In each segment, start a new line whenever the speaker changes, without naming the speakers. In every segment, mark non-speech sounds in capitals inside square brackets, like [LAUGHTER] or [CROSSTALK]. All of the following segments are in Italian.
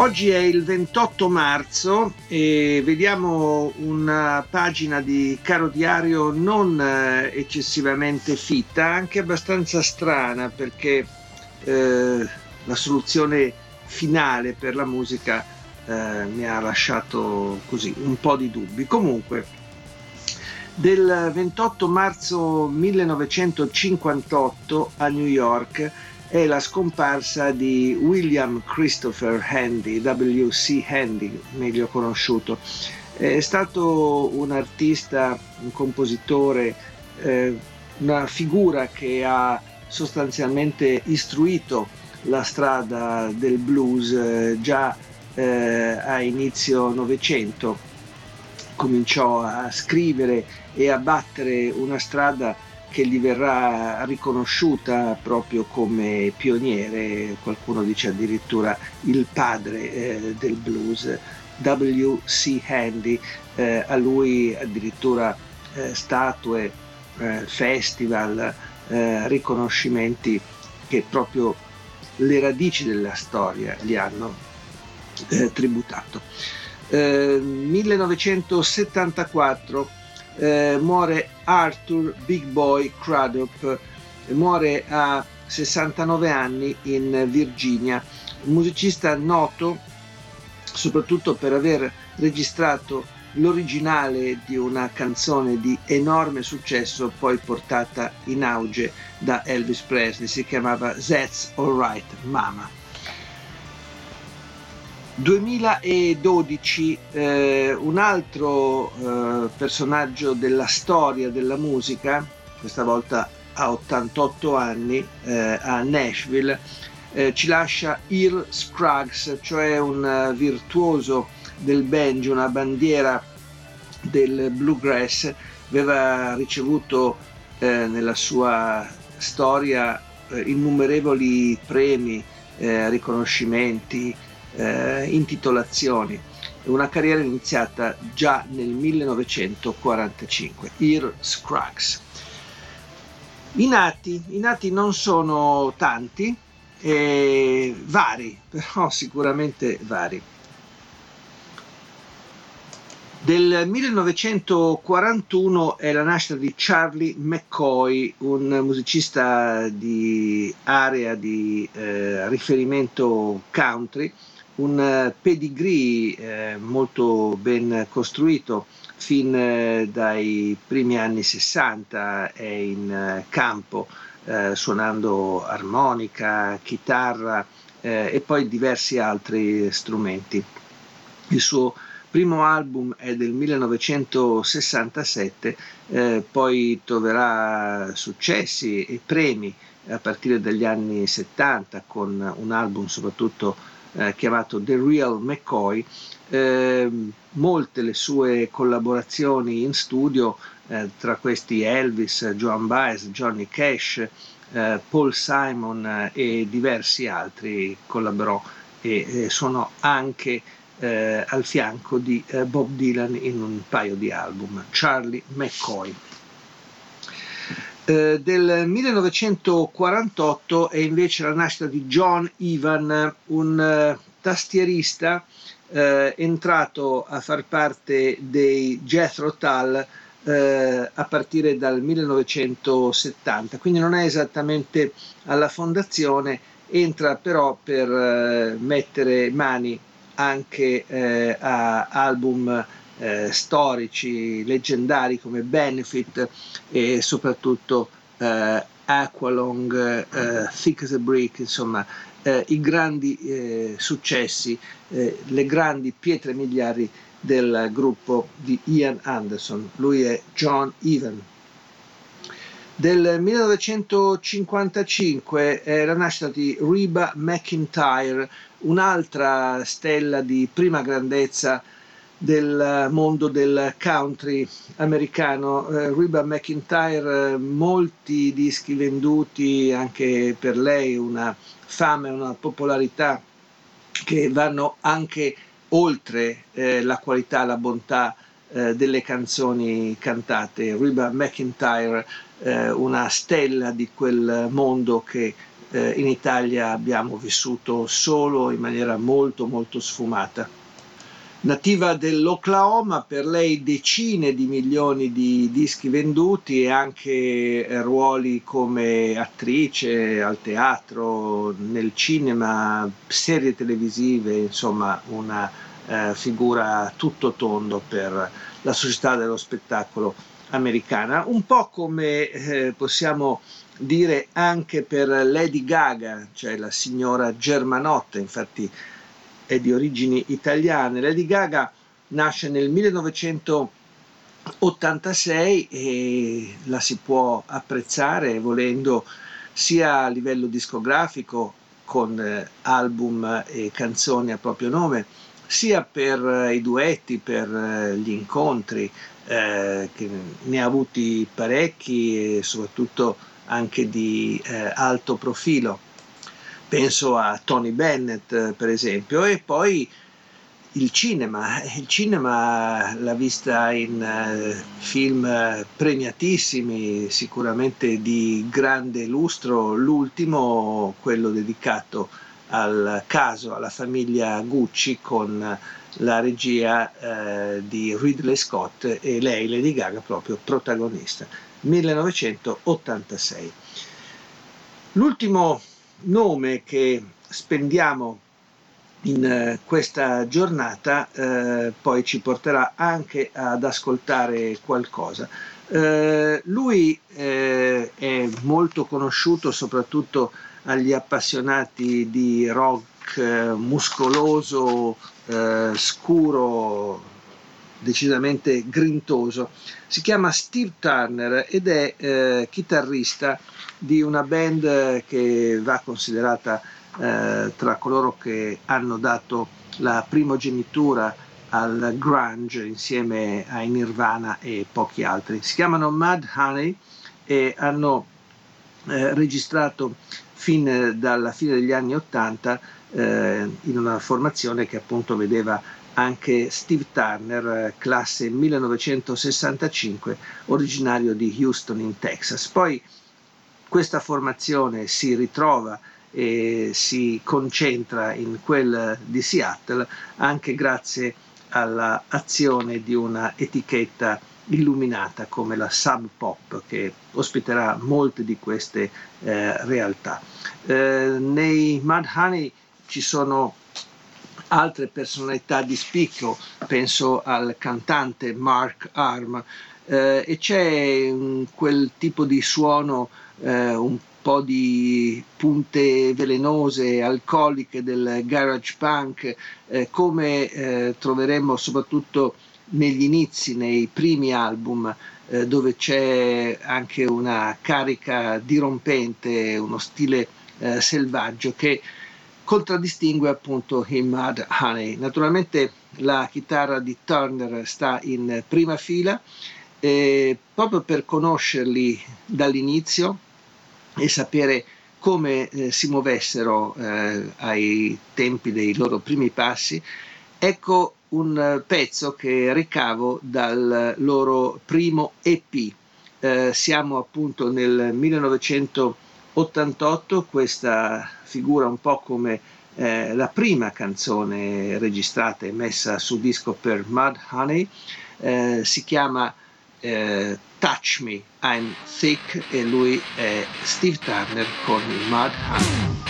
Oggi è il 28 marzo e vediamo una pagina di Caro Diario non eh, eccessivamente fitta, anche abbastanza strana perché eh, la soluzione finale per la musica eh, mi ha lasciato così un po' di dubbi. Comunque, del 28 marzo 1958 a New York è la scomparsa di William Christopher Handy, W.C. Handy, meglio conosciuto. È stato un artista, un compositore, eh, una figura che ha sostanzialmente istruito la strada del blues eh, già eh, a inizio Novecento. Cominciò a scrivere e a battere una strada che gli verrà riconosciuta proprio come pioniere, qualcuno dice addirittura il padre eh, del blues, W.C. Handy, eh, a lui addirittura eh, statue, eh, festival, eh, riconoscimenti che proprio le radici della storia gli hanno eh, tributato. 1974 eh, muore Arthur Big Boy Crudup, muore a 69 anni in Virginia, musicista noto soprattutto per aver registrato l'originale di una canzone di enorme successo poi portata in auge da Elvis Presley, si chiamava That's Alright Mama. 2012 eh, un altro eh, personaggio della storia della musica, questa volta a 88 anni eh, a Nashville, eh, ci lascia Earl Scruggs, cioè un uh, virtuoso del banjo, una bandiera del bluegrass, aveva ricevuto eh, nella sua storia eh, innumerevoli premi, riconoscimenti, eh, intitolazioni. Una carriera iniziata già nel 1945. Earl Scruggs. I nati, I nati non sono tanti, eh, vari, [LAUGHS] però sicuramente vari. Del 1941 è la nascita di Charlie McCoy, un musicista di area di eh, riferimento country, un eh, pedigree eh, molto ben costruito fin eh, dai primi anni 60 è in eh, campo eh, suonando armonica, chitarra eh, e poi diversi altri strumenti. Il suo primo album è del 1967, poi troverà successi e premi a partire dagli anni 70 con un album soprattutto eh, chiamato The Real McCoy, eh, molte le sue collaborazioni in studio, eh, tra questi Elvis, Joan Baez, Johnny Cash, eh, Paul Simon eh, e diversi altri collaborò e suonò anche eh, al fianco di Bob Dylan in un paio di album, Charlie McCoy. Eh, del 1948 è invece la nascita di John Ivan, un uh, tastierista uh, entrato a far parte dei Jethro Tull a partire dal 1970, quindi non è esattamente alla fondazione, entra però per mettere mani anche a album eh, storici, leggendari come Benefit e soprattutto eh, Aqualong, eh, Thick as a Brick, insomma eh, i grandi eh, successi, eh, le grandi pietre miliari del gruppo di Ian Anderson. Lui è John Even. Del 1955 è la nascita di Reba McIntyre, un'altra stella di prima grandezza del mondo del country americano. Eh, Reba McIntyre, molti dischi venduti anche per lei, una fama e una popolarità che vanno anche oltre eh, la qualità, la bontà eh, delle canzoni cantate. Reba McIntyre, eh, una stella di quel mondo che eh, in Italia abbiamo vissuto solo in maniera molto molto sfumata. Nativa dell'Oklahoma, per lei decine di milioni di dischi venduti e anche eh, ruoli come attrice al teatro, nel cinema, serie televisive, insomma una eh, figura tutto tondo per la società dello spettacolo americana, un po' come eh, possiamo dire anche per Lady Gaga, cioè la signora Germanotta, infatti è di origini italiane. Lady Gaga nasce nel 1986 e la si può apprezzare volendo sia a livello discografico con eh, album e canzoni a proprio nome, sia per eh, i duetti, per eh, gli incontri, eh, che ne ha avuti parecchi e soprattutto anche di eh, alto profilo. Penso a Tony Bennett, per esempio, e poi il cinema. Il cinema l'ha vista in uh, film premiatissimi, sicuramente di grande lustro, l'ultimo, quello dedicato al caso, alla famiglia Gucci con la regia eh, di Ridley Scott e lei, Lady Gaga, proprio protagonista. 1986. L'ultimo nome che spendiamo in eh, questa giornata eh, poi ci porterà anche ad ascoltare qualcosa. Eh, lui eh, è molto conosciuto soprattutto agli appassionati di rock eh, muscoloso, eh, scuro, decisamente grintoso. Si chiama Steve Turner ed è eh, chitarrista di una band che va considerata eh, tra coloro che hanno dato la primogenitura al grunge insieme ai Nirvana e pochi altri. Si chiamano Mad Honey e hanno eh, registrato fin dalla fine degli anni Ottanta eh, in una formazione che appunto vedeva anche Steve Turner, eh, classe 1965, originario di Houston in Texas. Poi questa formazione si ritrova e si concentra in quel di Seattle anche grazie all'azione di una etichetta illuminata come la Sub Pop che ospiterà molte di queste eh, realtà. Eh, nei Mad Honey ci sono altre personalità di spicco, penso al cantante Mark Arm, eh, e c'è un, quel tipo di suono eh, un po' di punte velenose, alcoliche del garage punk, eh, come eh, troveremmo soprattutto negli inizi, nei primi album, eh, dove c'è anche una carica dirompente, uno stile eh, selvaggio che contraddistingue appunto i Mad Honey. Naturalmente la chitarra di Turner sta in prima fila eh, proprio per conoscerli dall'inizio e sapere come eh, si muovessero eh, ai tempi dei loro primi passi, ecco un pezzo che ricavo dal loro primo EP. Eh, siamo appunto nel 1988, questa figura un po' come eh, la prima canzone registrata e messa su disco per Mud Honey, eh, si chiama eh, Touch Me, I'm Thick e lui è Steve Turner con Mud Honey.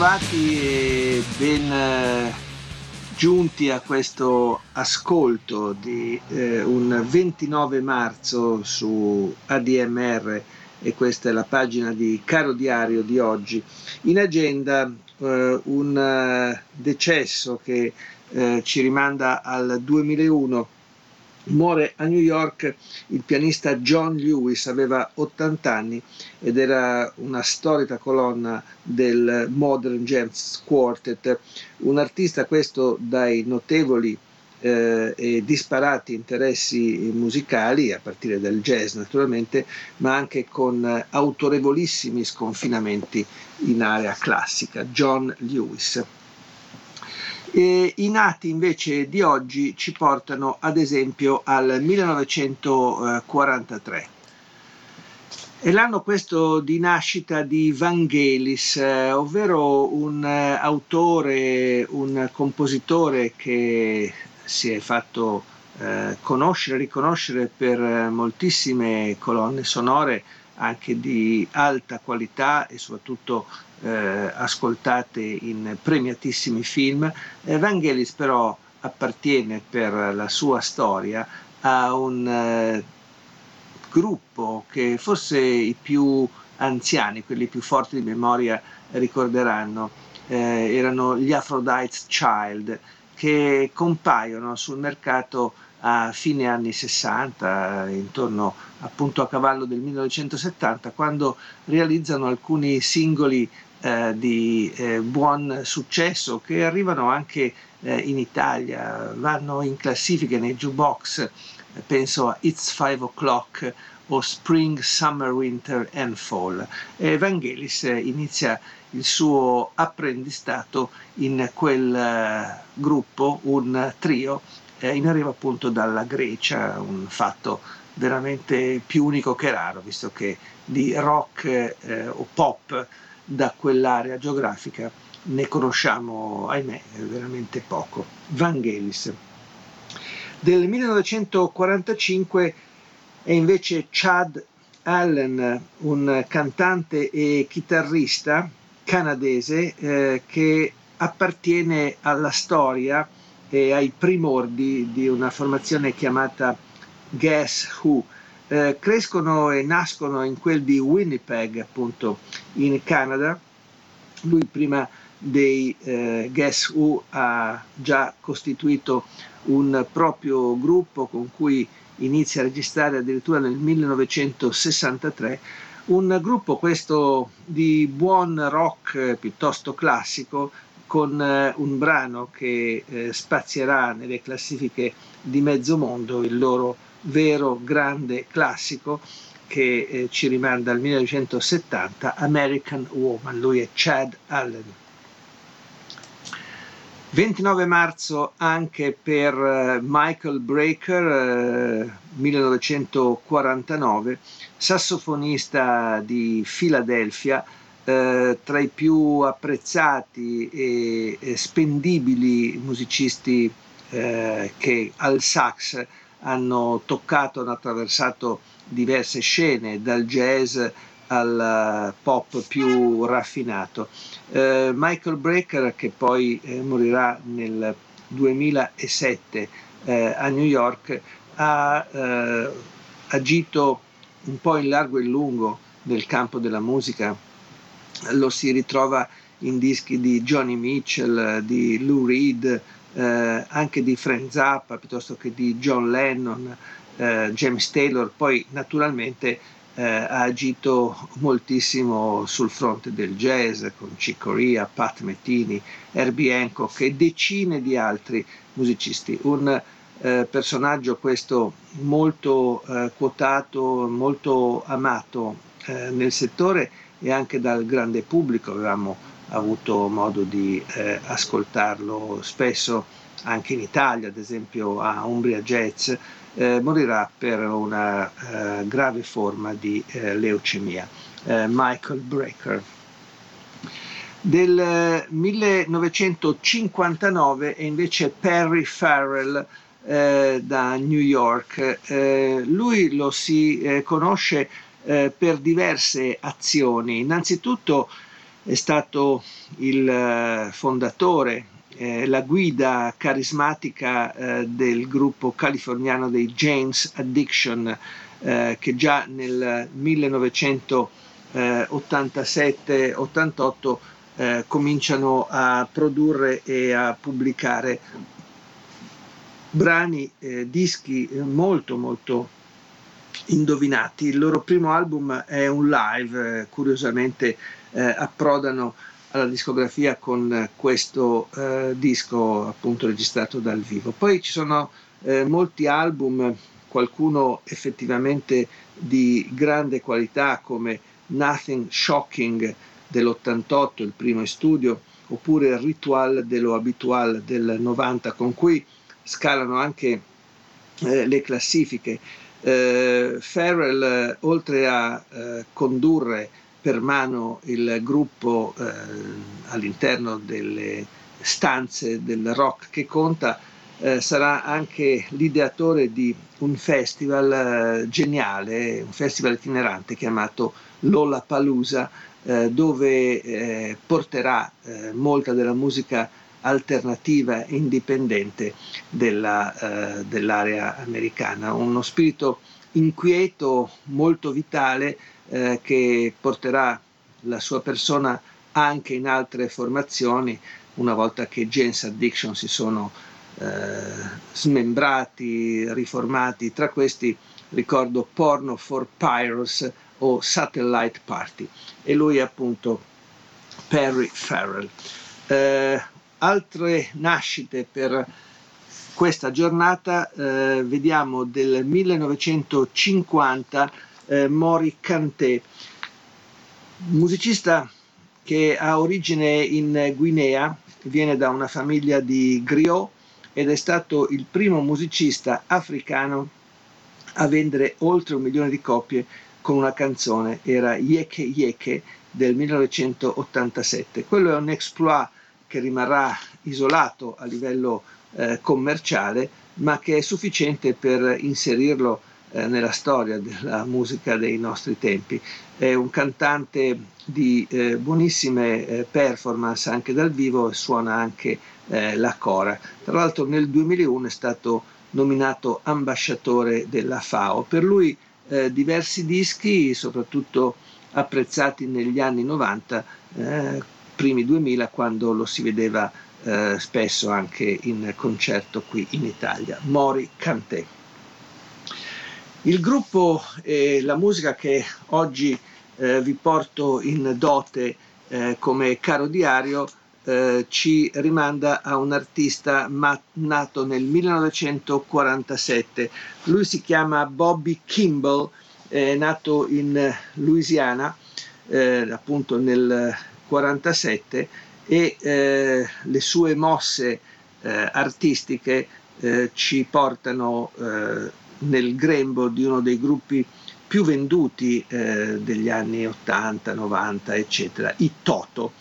Ritrovati e ben eh, giunti a questo ascolto di eh, un 29 marzo su ADMR e questa è la pagina di Caro Diario di oggi. In agenda eh, un uh, decesso che eh, ci rimanda al 2001 Muore a New York il pianista John Lewis, aveva 80 anni ed era una storica colonna del Modern Jazz Quartet, un artista questo dai notevoli eh, e disparati interessi musicali, a partire dal jazz naturalmente, ma anche con autorevolissimi sconfinamenti in area classica, John Lewis. E I nati invece di oggi ci portano ad esempio al 1943. È l'anno questo di nascita di Vangelis, eh, ovvero un eh, autore, un compositore che si è fatto eh, conoscere, riconoscere per moltissime colonne sonore anche di alta qualità e soprattutto eh, ascoltate in premiatissimi film. Vangelis però appartiene per la sua storia a un eh, gruppo che forse i più anziani, quelli più forti di memoria ricorderanno, eh, erano gli Aphrodite's Child che compaiono sul mercato a fine anni 60, intorno appunto a cavallo del 1970, quando realizzano alcuni singoli eh, di eh, buon successo che arrivano anche eh, in Italia, vanno in classifiche nei jukebox, penso a It's Five O'Clock o Spring, Summer, Winter and Fall. E Vangelis inizia il suo apprendistato in quel eh, gruppo, un trio, eh, in arrivo appunto dalla Grecia, un fatto veramente più unico che raro, visto che di rock eh, o pop da quell'area geografica ne conosciamo, ahimè, veramente poco. Vangelis. Del 1945 è invece Chad Allen, un cantante e chitarrista canadese eh, che appartiene alla storia e ai primordi di una formazione chiamata Guess Who, eh, crescono e nascono in quel di Winnipeg, appunto in Canada. Lui prima dei eh, Guess Who ha già costituito un proprio gruppo con cui inizia a registrare addirittura nel 1963 un gruppo questo di buon rock piuttosto classico con eh, un brano che eh, spazierà nelle classifiche di mezzo mondo il loro vero grande classico che eh, ci rimanda al 1970, American Woman, lui è Chad Allen. 29 marzo anche per uh, Michael Breaker, uh, 1949, sassofonista di Filadelfia, uh, tra i più apprezzati e, e spendibili musicisti che al sax hanno toccato, hanno attraversato diverse scene, dal jazz al pop più raffinato. Uh, Michael Brecker, che poi eh, morirà nel 2007 eh, a New York, ha eh, agito un po' in largo e in lungo nel campo della musica. Lo si ritrova in dischi di Johnny Mitchell, di Lou Reed, eh, anche di Frank Zappa piuttosto che di John Lennon, eh, James Taylor, poi naturalmente eh, ha agito moltissimo sul fronte del jazz con Chick Corea, Pat Metini, Herbie Hancock e decine di altri musicisti. Un eh, personaggio questo molto eh, quotato, molto amato eh, nel settore e anche dal grande pubblico. Avevamo avuto modo di eh, ascoltarlo spesso anche in Italia, ad esempio a Umbria Jazz, eh, morirà per una eh, grave forma di eh, leucemia. Eh, Michael Brecker. Del 1959 è invece Perry Farrell eh, da New York. Eh, lui lo si conosce per diverse azioni. Innanzitutto è stato il eh, fondatore, eh, la guida carismatica eh, del gruppo californiano dei James Addiction, eh, che già nel 1987-88 eh, cominciano a produrre e a pubblicare brani, eh, dischi molto molto indovinati. Il loro primo album è un live, curiosamente eh, approdano alla discografia con questo eh, disco appunto registrato dal vivo. Poi ci sono eh, molti album, qualcuno effettivamente di grande qualità come Nothing Shocking dell'88, il primo in studio, oppure Ritual dello Habitual del 90, con cui scalano anche eh, le classifiche. Eh, Farrell, oltre a eh, condurre per mano il gruppo eh, all'interno delle stanze del rock che conta, eh, sarà anche l'ideatore di un festival eh, geniale, un festival itinerante chiamato Lola Palusa, eh, dove eh, porterà eh, molta della musica alternativa indipendente della, dell'area americana. Uno spirito inquieto, molto vitale, eh, che porterà la sua persona anche in altre formazioni una volta che James Addiction si sono eh, smembrati, riformati. Tra questi ricordo Porno for Pyros o Satellite Party e lui è appunto Perry Farrell. Eh, altre nascite per questa giornata eh, vediamo del 1950 eh, Mori Kanté, musicista che ha origine in Guinea, viene da una famiglia di griot ed è stato il primo musicista africano a vendere oltre un milione di copie con una canzone, era Yeke Yeke del 1987. Quello è un exploit che rimarrà isolato a livello eh, commerciale, ma che è sufficiente per inserirlo eh, nella storia della musica dei nostri tempi. È un cantante di eh, buonissime eh, performance anche dal vivo e suona anche eh, la cora. Tra l'altro nel 2001 è stato nominato ambasciatore della FAO. Per lui eh, diversi dischi, soprattutto apprezzati negli anni 90, eh, primi 2000, quando lo si vedeva spesso anche in concerto qui in Italia. Mori Cantè. Il gruppo e la musica che oggi eh, vi porto in dote eh, come caro diario eh, ci rimanda a un artista ma- nato nel 1947. Lui si chiama Bobby Kimball, è nato in Louisiana eh, appunto nel 1947 e eh, le sue mosse eh, artistiche ci portano nel grembo di uno dei gruppi più venduti eh, degli anni 80, 90, eccetera, i Toto.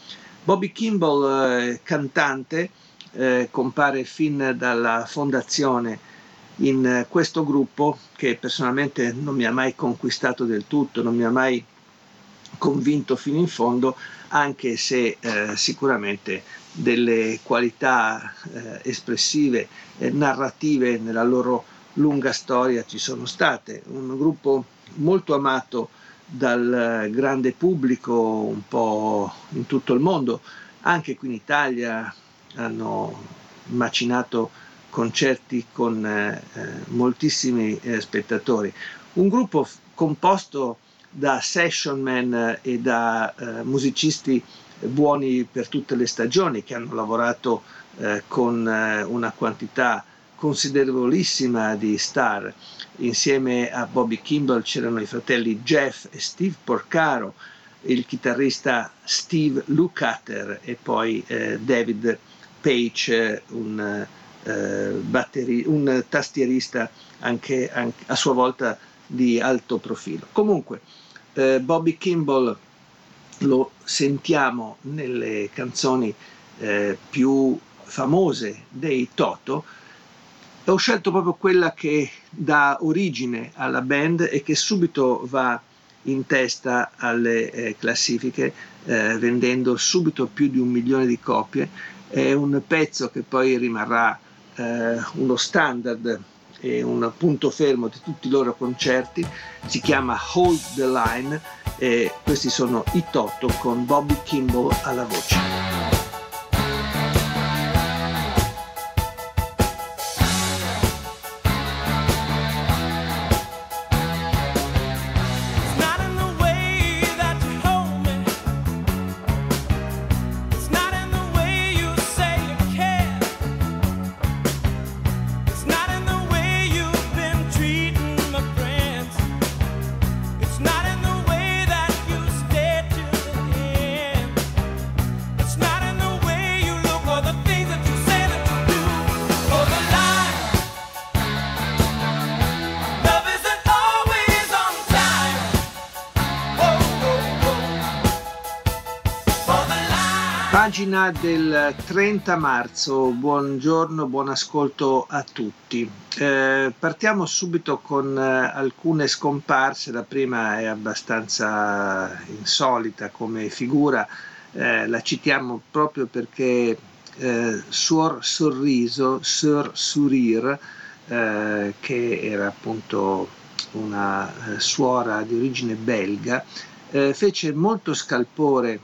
Bobby Kimball, eh, cantante, eh, compare fin dalla fondazione in questo gruppo che personalmente non mi ha mai conquistato del tutto, non mi ha mai convinto fino in fondo, anche se eh, sicuramente delle qualità eh, espressive, eh, narrative nella loro lunga storia ci sono state. Un gruppo molto amato dal grande pubblico un po' in tutto il mondo, anche qui in Italia hanno macinato concerti con eh, moltissimi eh, spettatori. Un gruppo f- composto da session man e da eh, musicisti buoni per tutte le stagioni che hanno lavorato eh, con eh, una quantità considerevolissima di star. Insieme a Bobby Kimball c'erano i fratelli Jeff e Steve Porcaro, il chitarrista Steve Lukather e poi eh, David Page, un, eh, batteri- un tastierista anche, anche, a sua volta di alto profilo. Comunque, eh, Bobby Kimball lo sentiamo nelle canzoni eh, più famose dei Toto, ho scelto proprio quella che dà origine alla band e che subito va in testa alle eh, classifiche, eh, vendendo subito più di un milione di copie. È un pezzo che poi rimarrà eh, uno standard e un punto fermo di tutti i loro concerti. Si chiama Hold the Line e questi sono i Toto con Bobby Kimball alla voce. Pagina del 30 marzo, buongiorno, buon ascolto a tutti. Eh, partiamo subito con eh, alcune scomparse, la prima è abbastanza insolita come figura, eh, la citiamo proprio perché eh, Suor Sorriso, Sir Surir, eh, che era appunto una eh, suora di origine belga, fece molto scalpore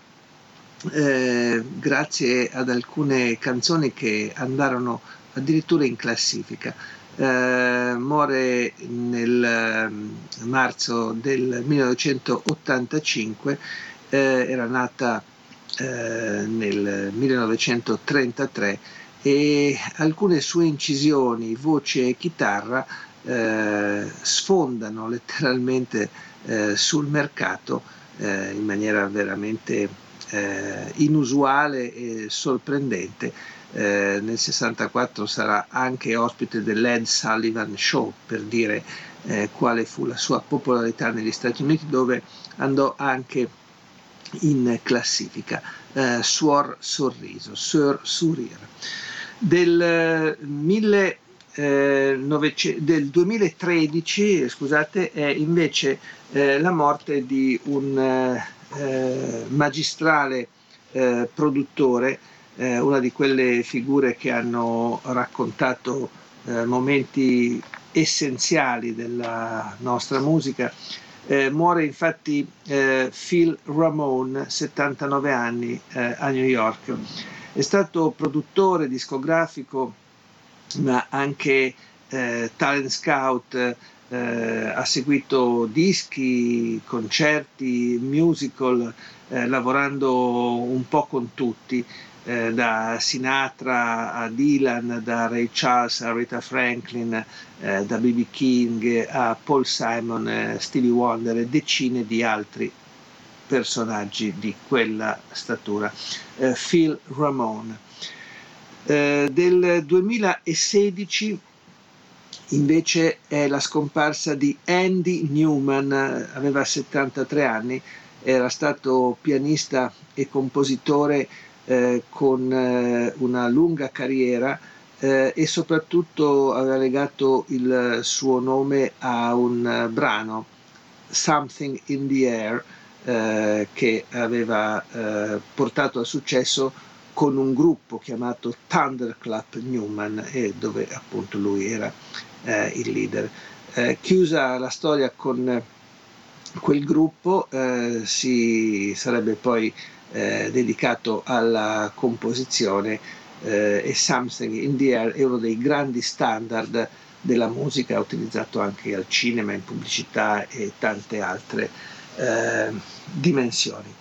eh, grazie ad alcune canzoni che andarono addirittura in classifica. Eh, muore nel ehm, marzo del 1985, eh, era nata eh, nel 1933 e alcune sue incisioni, voce e chitarra eh, sfondano letteralmente eh, sul mercato in maniera veramente eh, inusuale e sorprendente. Eh, nel 64 sarà anche ospite dell'Ed Sullivan Show per dire eh, quale fu la sua popolarità negli Stati Uniti dove andò anche in classifica. Eh, Suor Sorriso, Sir Surir. Del, 1000, eh, del 2013 scusate, è invece eh, la morte di un eh, magistrale eh, produttore, eh, una di quelle figure che hanno raccontato eh, momenti essenziali della nostra musica. Eh, muore infatti Phil Ramone, 79 anni, a New York. È stato produttore discografico, ma anche talent scout eh, ha seguito dischi, concerti, musical, eh, lavorando un po' con tutti, eh, da Sinatra a Dylan, da Ray Charles a Rita Franklin, eh, da B.B. King a Paul Simon, eh, Stevie Wonder e decine di altri personaggi di quella statura. Eh, Phil Ramone. del 2016 invece è la scomparsa di Andy Newman, aveva 73 anni, era stato pianista e compositore eh, con eh, una lunga carriera eh, e soprattutto aveva legato il suo nome a un brano, Something in the Air, eh, che aveva eh, portato al successo con un gruppo chiamato Thunderclap Newman dove appunto lui era eh, il leader. Eh, chiusa la storia con quel gruppo eh, si sarebbe poi eh, dedicato alla composizione eh, e Something in the Air è uno dei grandi standard della musica utilizzato anche al cinema, in pubblicità e tante altre eh, dimensioni.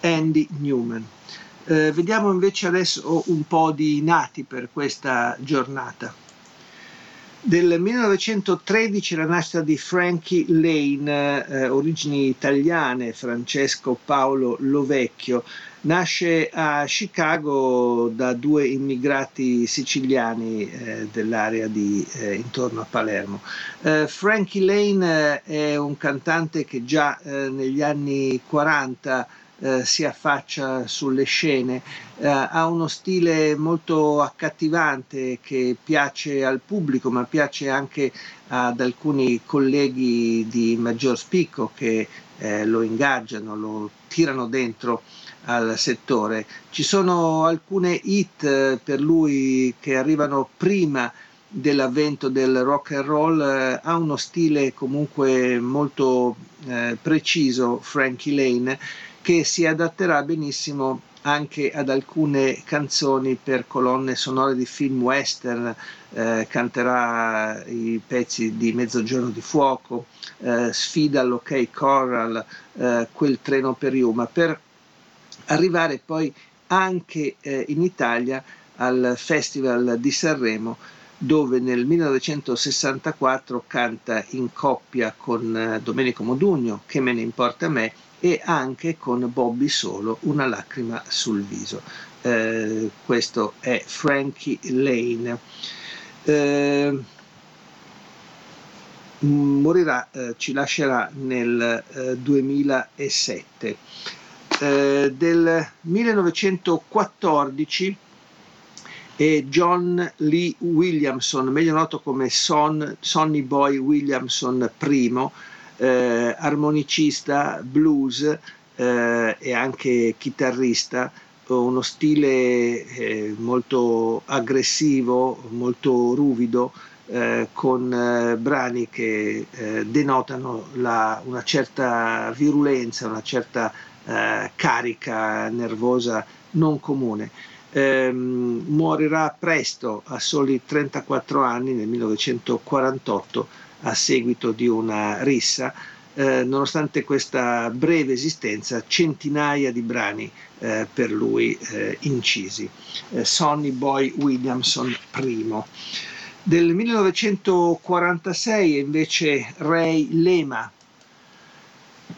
Andy Newman. vediamo invece adesso un po' di nati per questa giornata. Del 1913 la nascita di Frankie Lane, eh, origini italiane, Francesco Paolo Lovecchio, nasce a Chicago da due immigrati siciliani eh, dell'area di, eh, intorno a Palermo. Eh, Frankie Lane eh, è un cantante che già eh, negli anni 40 eh, si affaccia sulle scene, eh, ha uno stile molto accattivante che piace al pubblico ma piace anche ad alcuni colleghi di maggior spicco che eh, lo ingaggiano, lo tirano dentro al settore. Ci sono alcune hit eh, per lui che arrivano prima dell'avvento del rock and roll, eh, ha uno stile comunque molto eh, preciso, Frankie Lane, che si adatterà benissimo anche ad alcune canzoni per colonne sonore di film western, eh, canterà i pezzi di Mezzogiorno di Fuoco, eh, Sfida all'Ok Corral, eh, Quel treno per Yuma, per arrivare poi anche eh, in Italia al Festival di Sanremo dove nel 1964 canta in coppia con eh, Domenico Modugno, che me ne importa a me, e anche con Bobby Solo, Una lacrima sul viso. Eh, questo è Frankie Lane. Eh, morirà, eh, ci lascerà nel 2007. Eh, eh, del 1914 e John Lee Williamson, meglio noto come Son, Sonny Boy Williamson I, eh, armonicista, blues eh, e anche chitarrista, uno stile eh, molto aggressivo, molto ruvido, eh, con eh, brani che eh, denotano la, una certa virulenza, una certa carica nervosa non comune. Ehm, morirà presto a soli 34 anni nel 1948 a seguito di una rissa. Eh, nonostante questa breve esistenza, centinaia di brani eh, per lui eh, incisi. Eh, Sonny Boy Williamson I. Del 1946 invece Ray Lema,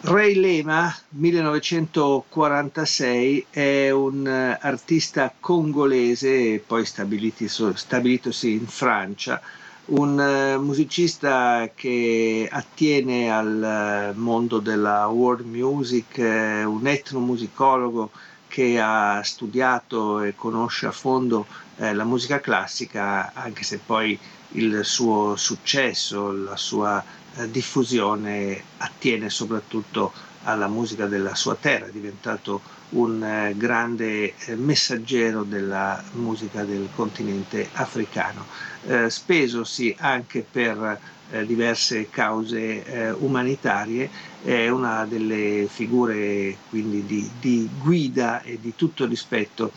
Ray Lema, 1946, è un eh, artista congolese, poi stabilitosi in Francia, un uh, musicista che attiene al uh, mondo della world music, uh, un etnomusicologo che ha studiato e conosce a fondo la musica classica, anche se poi il suo successo, la sua eh, diffusione attiene soprattutto alla musica della sua terra, è diventato un eh, grande eh, messaggero della musica del continente africano, eh, spesosi anche per eh, diverse cause eh, umanitarie, è una delle figure quindi di, di, guida e di tutto rispetto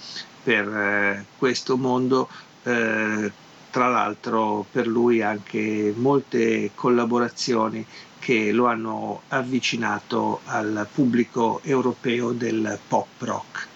per questo mondo tra l'altro per lui anche molte collaborazioni che lo hanno avvicinato al pubblico europeo del pop rock.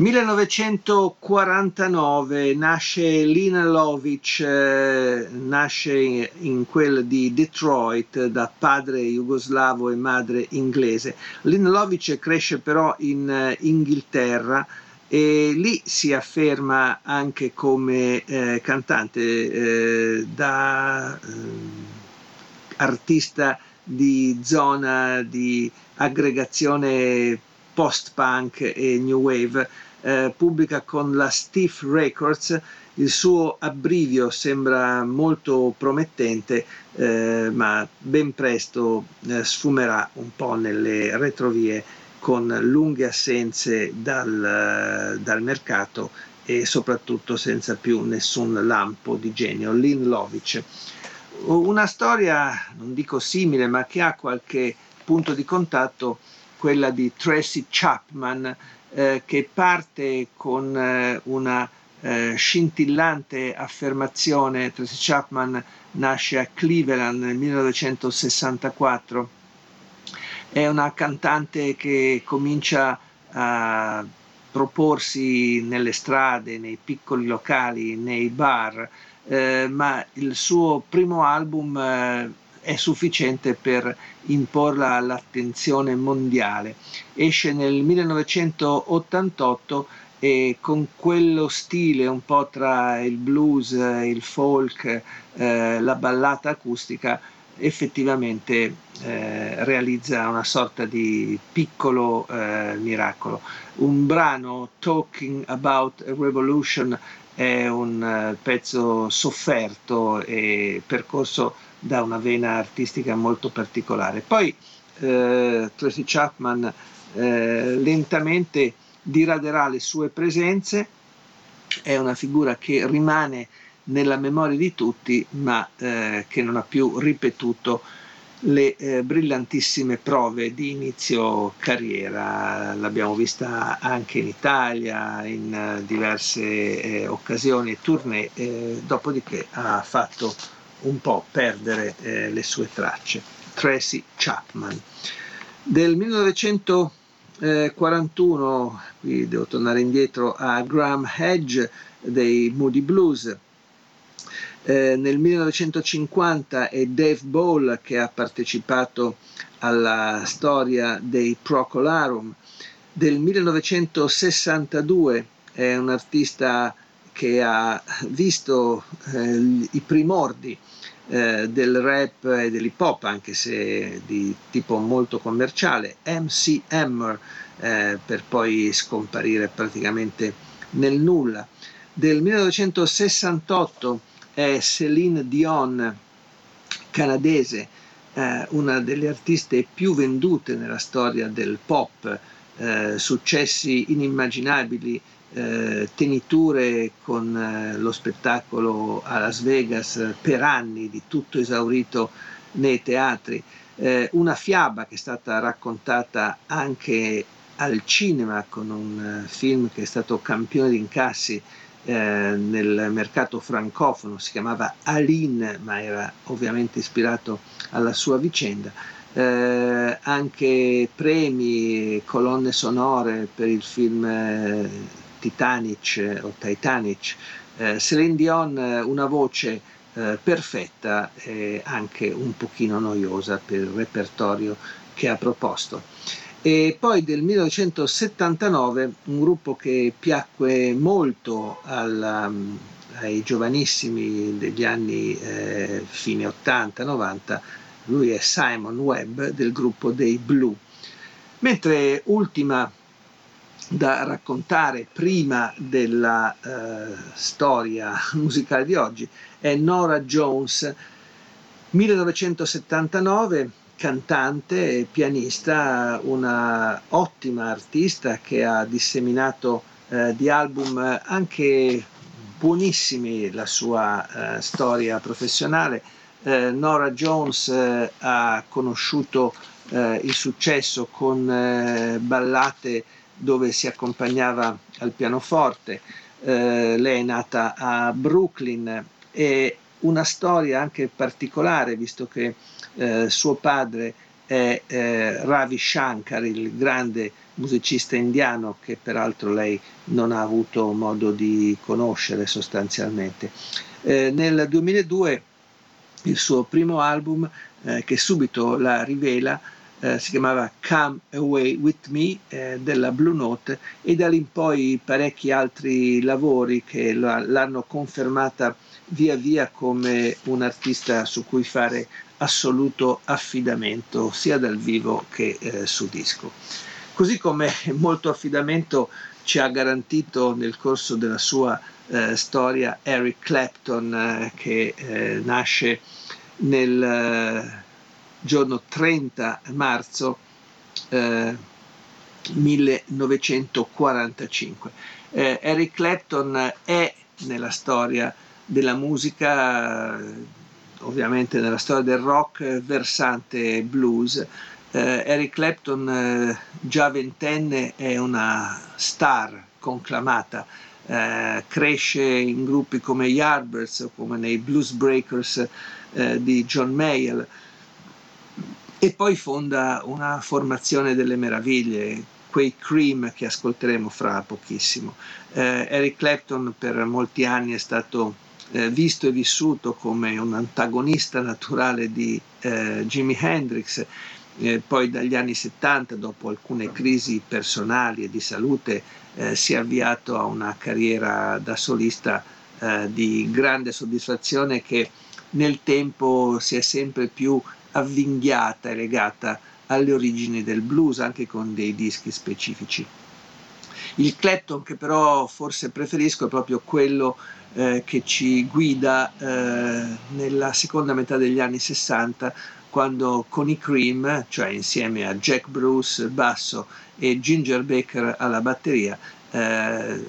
1949 nasce Lina Lovic, eh, nasce in quel di Detroit da padre jugoslavo e madre inglese. Lina Lovic cresce però in eh, Inghilterra e lì si afferma anche come eh, cantante eh, da eh, artista di zona di aggregazione post-punk e new wave, eh, pubblica con la Stiff Records, il suo abbrivio sembra molto promettente, eh, ma ben presto eh, sfumerà un po' nelle retrovie con lunghe assenze dal, dal mercato e soprattutto senza più nessun lampo di genio. Lynn Lovic. Una storia, non dico simile, ma che ha qualche punto di contatto, quella di Tracy Chapman, eh, che parte con eh, una eh, scintillante affermazione. Tracy Chapman nasce a Cleveland nel 1964 è una cantante che comincia a proporsi nelle strade, nei piccoli locali, nei bar, eh, ma il suo primo album eh, è sufficiente per imporla all'attenzione mondiale. Esce nel 1988 e con quello stile un po' tra il blues, il folk, eh, la ballata acustica, effettivamente eh, realizza una sorta di piccolo eh, miracolo. Un brano, Talking About a Revolution, è un uh, pezzo sofferto e percorso da una vena artistica molto particolare. Poi eh, Tracy Chapman eh, lentamente diraderà le sue presenze, è una figura che rimane nella memoria di tutti, ma eh, che non ha più ripetuto le eh, brillantissime prove di inizio carriera. L'abbiamo vista anche in Italia in uh, diverse eh, occasioni e tournée, eh, dopodiché ha fatto un po' perdere eh, le sue tracce. Tracy Chapman. Del 1941, qui devo tornare indietro a Graham Hedge dei Moody Blues, eh, nel 1950 è Dave Ball che ha partecipato alla storia dei Procolarum. Del 1962 è un artista che ha visto eh, i primordi eh, del rap e dell'hip hop, anche se di tipo molto commerciale, MC Hammer, eh, per poi scomparire praticamente nel nulla. Del 1968 è Céline Dion, canadese, eh, una delle artiste più vendute nella storia del pop, eh, successi inimmaginabili, eh, teniture con eh, lo spettacolo a Las Vegas per anni, di tutto esaurito nei teatri, eh, una fiaba che è stata raccontata anche al cinema con un eh, film che è stato campione di incassi eh, nel mercato francofono, si chiamava Aline, ma era ovviamente ispirato alla sua vicenda. Eh, anche premi, colonne sonore per il film eh, Titanic o Titanic. Eh, Celine Dion, una voce eh, perfetta e anche un pochino noiosa per il repertorio che ha proposto e poi del 1979 un gruppo che piacque molto alla, um, ai giovanissimi degli anni eh, fine 80-90, lui è Simon Webb del gruppo dei Blue. Mentre ultima da raccontare prima della eh, storia musicale di oggi è Nora Jones, 1979 cantante e pianista, una ottima artista che ha disseminato eh, di album anche buonissimi la sua eh, storia professionale. Eh, Nora Jones eh, ha conosciuto eh, il successo con ballate dove si accompagnava al pianoforte. lei è nata a Brooklyn e una storia anche particolare, visto che eh, suo padre è eh, Ravi Shankar, il grande musicista indiano che peraltro lei non ha avuto modo di conoscere sostanzialmente. Eh, nel 2002 il suo primo album, eh, che subito la rivela, eh, si chiamava Come Away With Me eh, della Blue Note e da lì in poi parecchi altri lavori che l'hanno confermata via via come un artista su cui fare assoluto affidamento sia dal vivo che eh, su disco. Così come [LAUGHS] molto affidamento ci ha garantito nel corso della sua eh, storia Eric Clapton eh, che nasce nel giorno 30 marzo 1945. Eh, Eric Clapton è nella storia della musica ovviamente nella storia del rock versante blues. Eh, Eric Clapton, eh, già ventenne, è una star conclamata. Eh, cresce in gruppi come Yardbirds o come nei Blues Breakers eh, di John Mayall e poi fonda una formazione delle meraviglie, quei Cream che ascolteremo fra pochissimo. Eh, Eric Clapton per molti anni è stato eh, visto e vissuto come un antagonista naturale di eh, Jimi Hendrix, eh, poi dagli anni 70, dopo alcune crisi personali e di salute, eh, si è avviato a una carriera da solista eh, di grande soddisfazione che nel tempo si è sempre più avvinghiata e legata alle origini del blues anche con dei dischi specifici. Il Clapton che però forse preferisco è proprio quello eh, che ci guida eh, nella seconda metà degli anni 60 quando con i Cream, cioè insieme a Jack Bruce basso e Ginger Baker alla batteria, eh,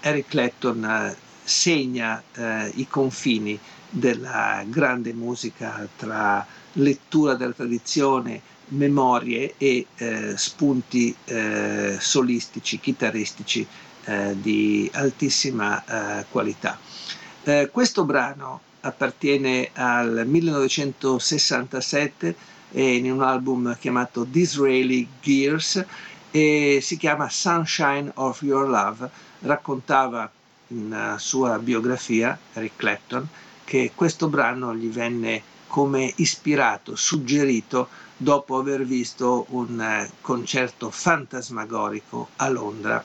Eric Clapton eh, segna eh, i confini della grande musica tra lettura della tradizione, memorie e eh, spunti eh, solistici, chitarristici eh, di altissima eh, qualità. Eh, questo brano appartiene al 1967 in un album chiamato Disraeli Gears e si chiama Sunshine of Your Love. Raccontava in sua biografia, Eric Clapton, che questo brano gli venne come ispirato, suggerito dopo aver visto un eh, concerto fantasmagorico a Londra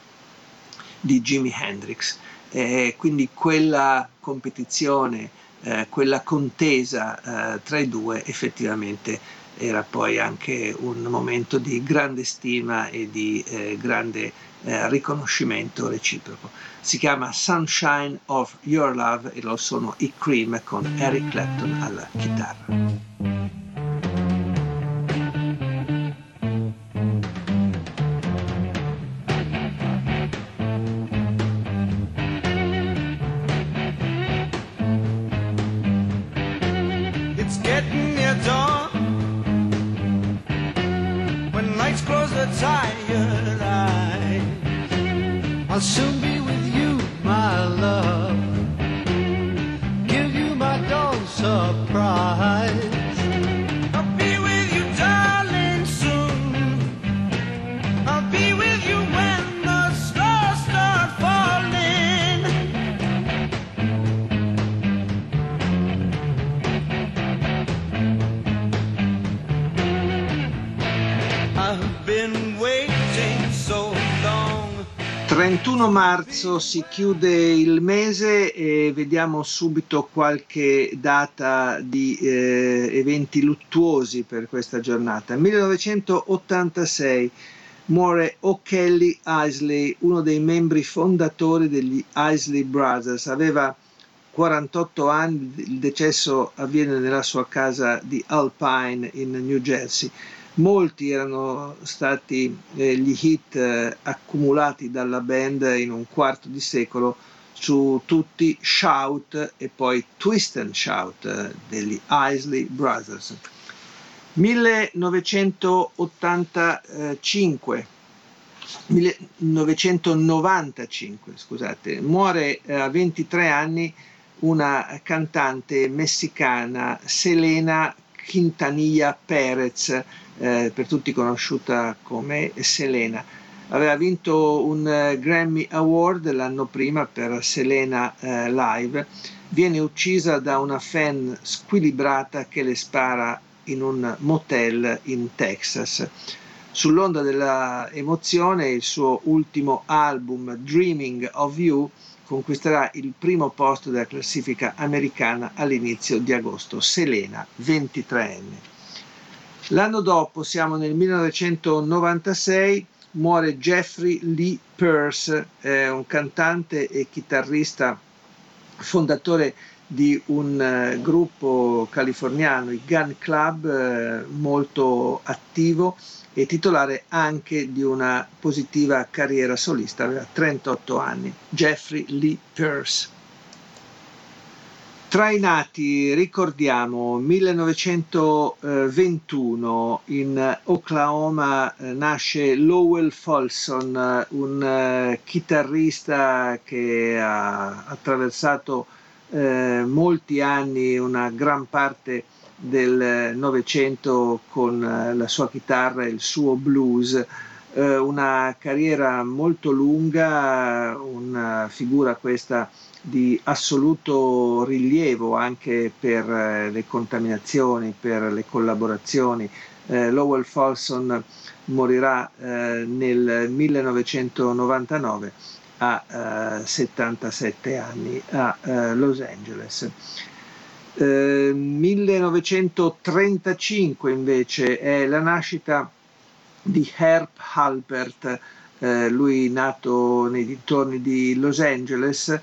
di Jimi Hendrix. E quindi quella competizione, eh, quella contesa eh, tra i due effettivamente era poi anche un momento di grande stima e di eh, grande eh, riconoscimento reciproco. Si chiama Sunshine of Your Love e lo sono i Cream con Eric Clapton alla chitarra. Marzo si chiude il mese e vediamo subito qualche data di eh, eventi luttuosi per questa giornata. 1986 muore O'Kelly Isley, uno dei membri fondatori degli Isley Brothers. Aveva 48 anni, il decesso avviene nella sua casa di Alpine in New Jersey molti erano stati eh, gli hit eh, accumulati dalla band in un quarto di secolo su tutti Shout e poi Twist and Shout eh, degli Isley Brothers. 1985 1995 scusate, muore a 23 anni una cantante messicana Selena Quintanilla Perez eh, per tutti conosciuta come Selena. Aveva vinto un uh, Grammy Award l'anno prima per Selena uh, Live. Viene uccisa da una fan squilibrata che le spara in un motel in Texas. Sull'onda dell'emozione, il suo ultimo album, Dreaming of You, conquisterà il primo posto della classifica americana all'inizio di agosto. Selena, 23enne. L'anno dopo, siamo nel 1996, muore Jeffrey Lee Peirce, eh, un cantante e chitarrista fondatore di un uh, gruppo californiano, i Gun Club, eh, molto attivo e titolare anche di una positiva carriera solista, aveva 38 anni, Jeffrey Lee Peirce. Tra i nati ricordiamo 1921 in Oklahoma eh, nasce Lowell Folsom, un eh, chitarrista che ha attraversato eh, molti anni, una gran parte del Novecento con eh, la sua chitarra e il suo blues. Una carriera molto lunga, una figura questa di assoluto rilievo anche per eh, le contaminazioni, per le collaborazioni. Eh, Lowell Folsom morirà eh, nel 1999 a 77 eh, anni a eh, Los Angeles. Eh, 1935 invece è la nascita di Herb Halpert, eh, lui nato nei dintorni di Los Angeles,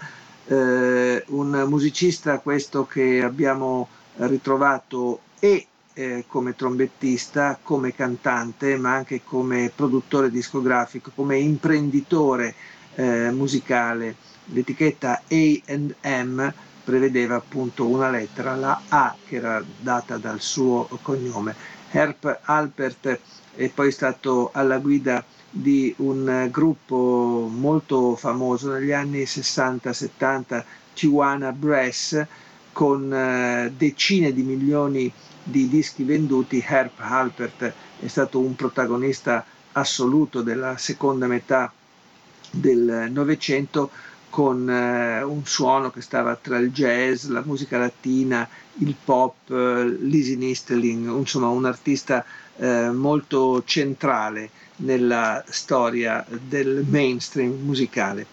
eh, un musicista questo che abbiamo ritrovato e eh, come trombettista, come cantante, ma anche come produttore discografico, come imprenditore eh, musicale. L'etichetta AM prevedeva appunto una lettera, la A, che era data dal suo cognome. Herb Alpert è poi stato alla guida di un gruppo molto famoso negli anni 60-70, Tijuana Brass, con eh, decine di milioni di dischi venduti. Herb Alpert è stato un protagonista assoluto della seconda metà del Novecento con eh, un suono che stava tra il jazz, la musica latina, il pop, eh, Lizzie Nistling, insomma un artista molto centrale nella storia del mainstream musicale.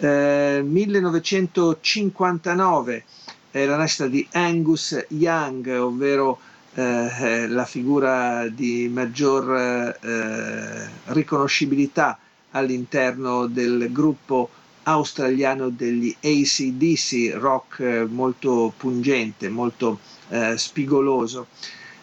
1959 eh, è la nascita di Angus Young, ovvero eh, la figura di maggior eh, riconoscibilità all'interno del gruppo australiano degli ACDC, rock eh, molto pungente, molto eh, spigoloso.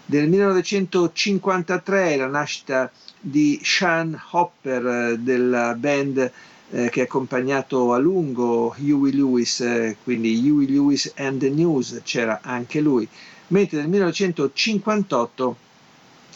Del 1953 la nascita di Sean Hopper eh, della band eh, che ha accompagnato a lungo Huey Lewis, eh, quindi Huey Lewis and the News, c'era anche lui, mentre nel 1958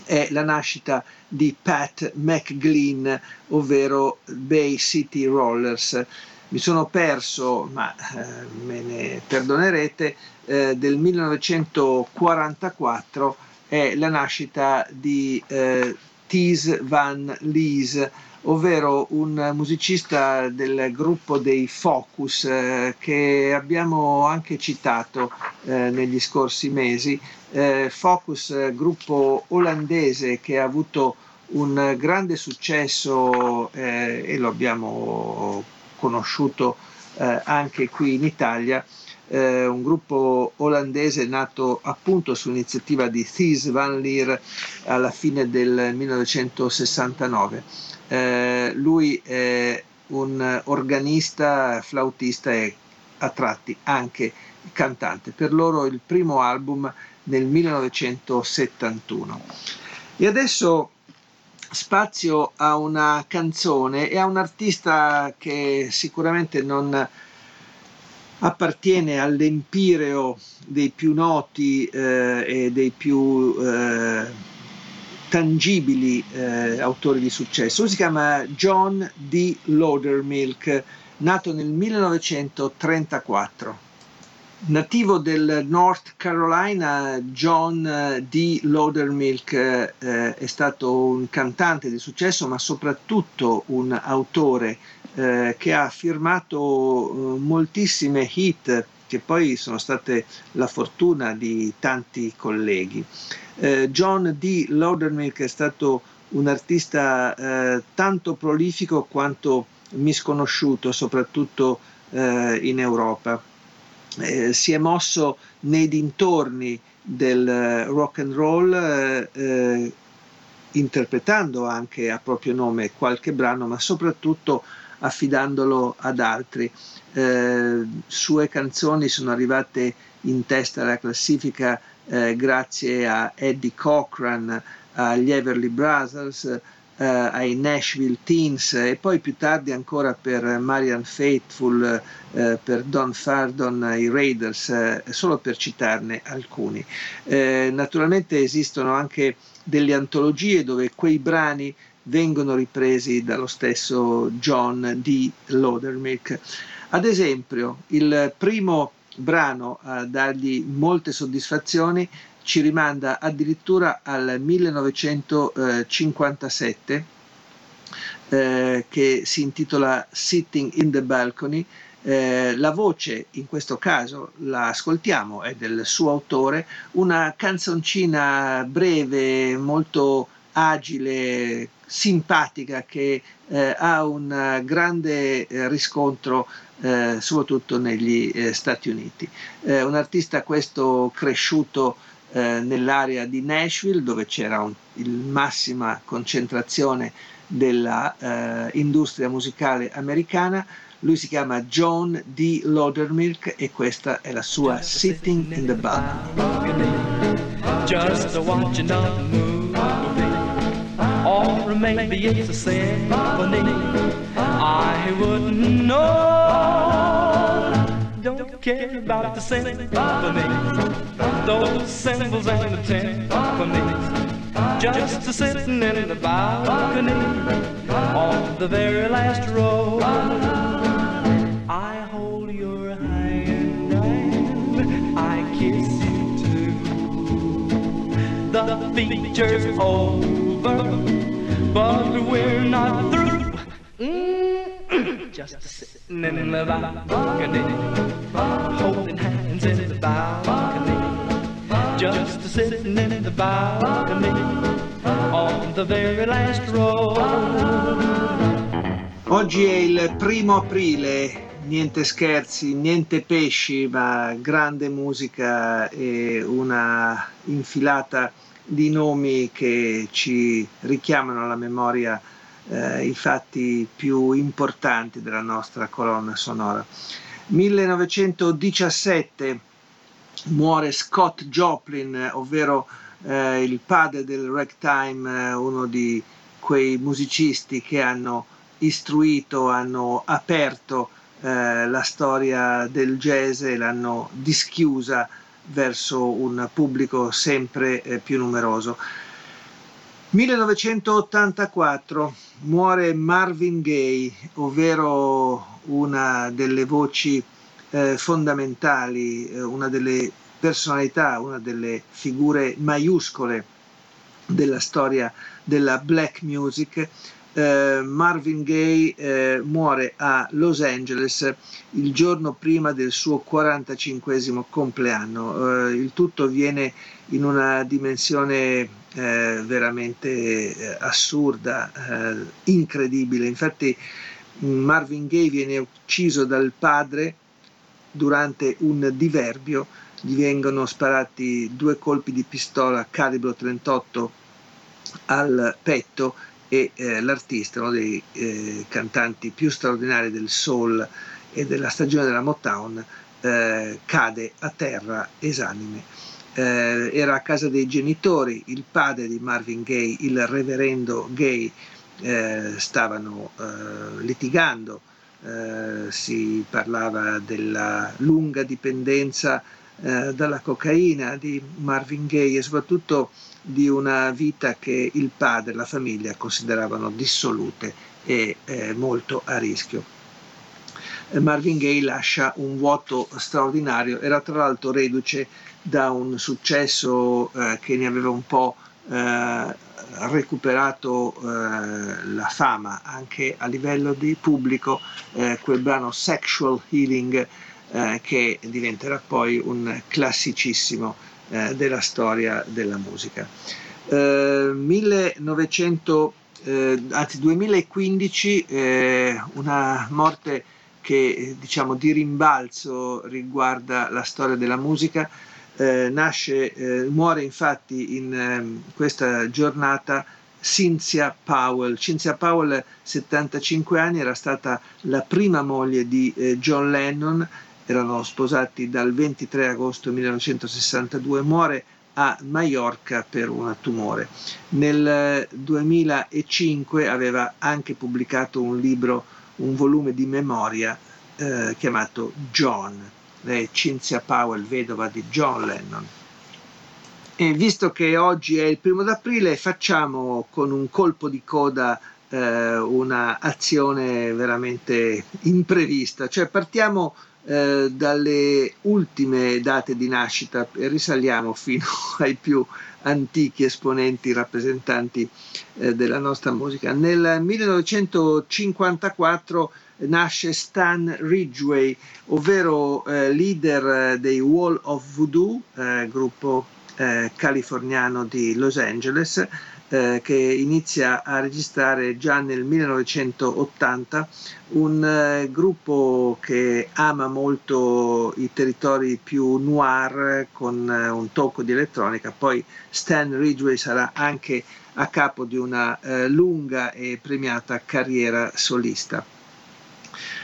è la nascita di Pat McGlynn, ovvero Bay City Rollers. Mi sono perso, ma eh, me ne perdonerete, eh, del 1944 è la nascita di eh, Ties van Lies, ovvero un musicista del gruppo dei Focus eh, che abbiamo anche citato eh, negli scorsi mesi. Eh, Focus, gruppo olandese che ha avuto un grande successo e lo abbiamo conosciuto eh, anche qui in Italia, eh, un gruppo olandese nato appunto su iniziativa di Thies van Leer alla fine del 1969. Eh, lui è un organista, flautista e a tratti anche cantante. Per loro il primo album nel 1971. E adesso spazio a una canzone e a un artista che sicuramente non appartiene all'empireo dei più noti eh, e dei più eh, tangibili eh, autori di successo. si chiama John D. Laudermilk, nato nel 1934. Nativo del North Carolina, John D. Laudermilk eh, è stato un cantante di successo, ma soprattutto un autore eh, che ha firmato eh, moltissime hit che poi sono state la fortuna di tanti colleghi. Eh, John D. Laudermilk è stato un artista eh, tanto prolifico quanto misconosciuto, soprattutto in Europa si è mosso nei dintorni del rock and roll interpretando anche a proprio nome qualche brano ma soprattutto affidandolo ad altri. Eh, sue canzoni sono arrivate in testa alla classifica eh, grazie a Eddie Cochran, agli Everly Brothers, eh, ai Nashville Teens e poi più tardi ancora per Marian Faithful, eh, per Don Fardon, i Raiders, eh, solo per citarne alcuni. Eh, naturalmente esistono anche delle antologie dove quei brani vengono ripresi dallo stesso John D. Laudermick. Ad esempio, il primo brano a dargli molte soddisfazioni ci rimanda addirittura al 1957 eh, che si intitola Sitting in the Balcony. Eh, la voce in questo caso la ascoltiamo, è del suo autore, una canzoncina breve, molto agile, simpatica, che eh, ha un grande eh, riscontro eh, soprattutto negli eh, Stati Uniti. Eh, un artista questo cresciuto eh, nell'area di Nashville dove c'era un, il massima concentrazione dell'industria musicale americana. Lui si chiama John D. Laudermilk e questa è la sua Sitting in the Balcony. Just watching a movie, or maybe it's a symphony. I wouldn't know. Don't care about the symphony, those symbols and the timpanies. Just a sitting in the balcony on the very last row. I hold your hand and I kiss you too. The feature's over, but we're not through. Mm-hmm. Just sitting in the balcony, holding hands in the balcony. Just sitting in the balcony, on the very last row. Oggi è il primo aprile, niente scherzi, niente pesci, ma grande musica e una infilata di nomi che ci richiamano alla memoria eh, i fatti più importanti della nostra colonna sonora. 1917 muore Scott Joplin, ovvero eh, il padre del ragtime, eh, uno di quei musicisti che hanno istruito, hanno aperto eh, la storia del jazz e l'hanno dischiusa verso un pubblico sempre eh, più numeroso. 1984 muore Marvin Gaye, ovvero una delle voci eh, fondamentali, eh, una delle personalità, una delle figure maiuscole della storia della black music. Eh, Marvin Gaye eh, muore a Los Angeles il giorno prima del suo 45 compleanno. Eh, il tutto avviene in una dimensione eh, veramente eh, assurda, eh, incredibile. Infatti Marvin Gaye viene ucciso dal padre durante un diverbio, gli vengono sparati due colpi di pistola calibro 38 al petto e eh, l'artista, uno dei eh, cantanti più straordinari del soul e della stagione della Motown, eh, cade a terra esanime. Eh, era a casa dei genitori, il padre di Marvin Gaye, il reverendo Gay, eh, stavano eh, litigando, si parlava della lunga dipendenza dalla cocaina di Marvin Gaye e soprattutto di una vita che il padre e la famiglia consideravano dissolute e eh, molto a rischio. Marvin Gaye lascia un vuoto straordinario, era tra l'altro reduce da un successo eh, che ne aveva un po' eh, recuperato eh, la fama anche a livello di pubblico, eh, quel brano Sexual Healing eh, che diventerà poi un classicissimo eh, della storia della musica. 1900, anzi 2015, una morte che diciamo di rimbalzo riguarda la storia della musica eh, nasce, eh, muore infatti in eh, questa giornata Cynthia Powell. Cynthia Powell, 75 anni, era stata la prima moglie di eh, John Lennon, erano sposati dal 23 agosto 1962, muore a Mallorca per un tumore. Nel 2005 aveva anche pubblicato un libro, un volume di memoria eh, chiamato John lei Cynthia Powell, vedova di John Lennon. E visto che oggi è il primo d'aprile, facciamo con un colpo di coda eh, una azione veramente imprevista, cioè partiamo eh, dalle ultime date di nascita risaliamo fino [LAUGHS] ai più antichi esponenti rappresentanti eh, della nostra musica. Nel 1954 nasce Stan Ridgway, ovvero eh, leader dei Wall of Voodoo, eh, gruppo eh, californiano di Los Angeles, eh, che inizia a registrare già nel 1980 un eh, gruppo che ama molto i territori più noir con eh, un tocco di elettronica, poi Stan Ridgway sarà anche a capo di una eh, lunga e premiata carriera solista.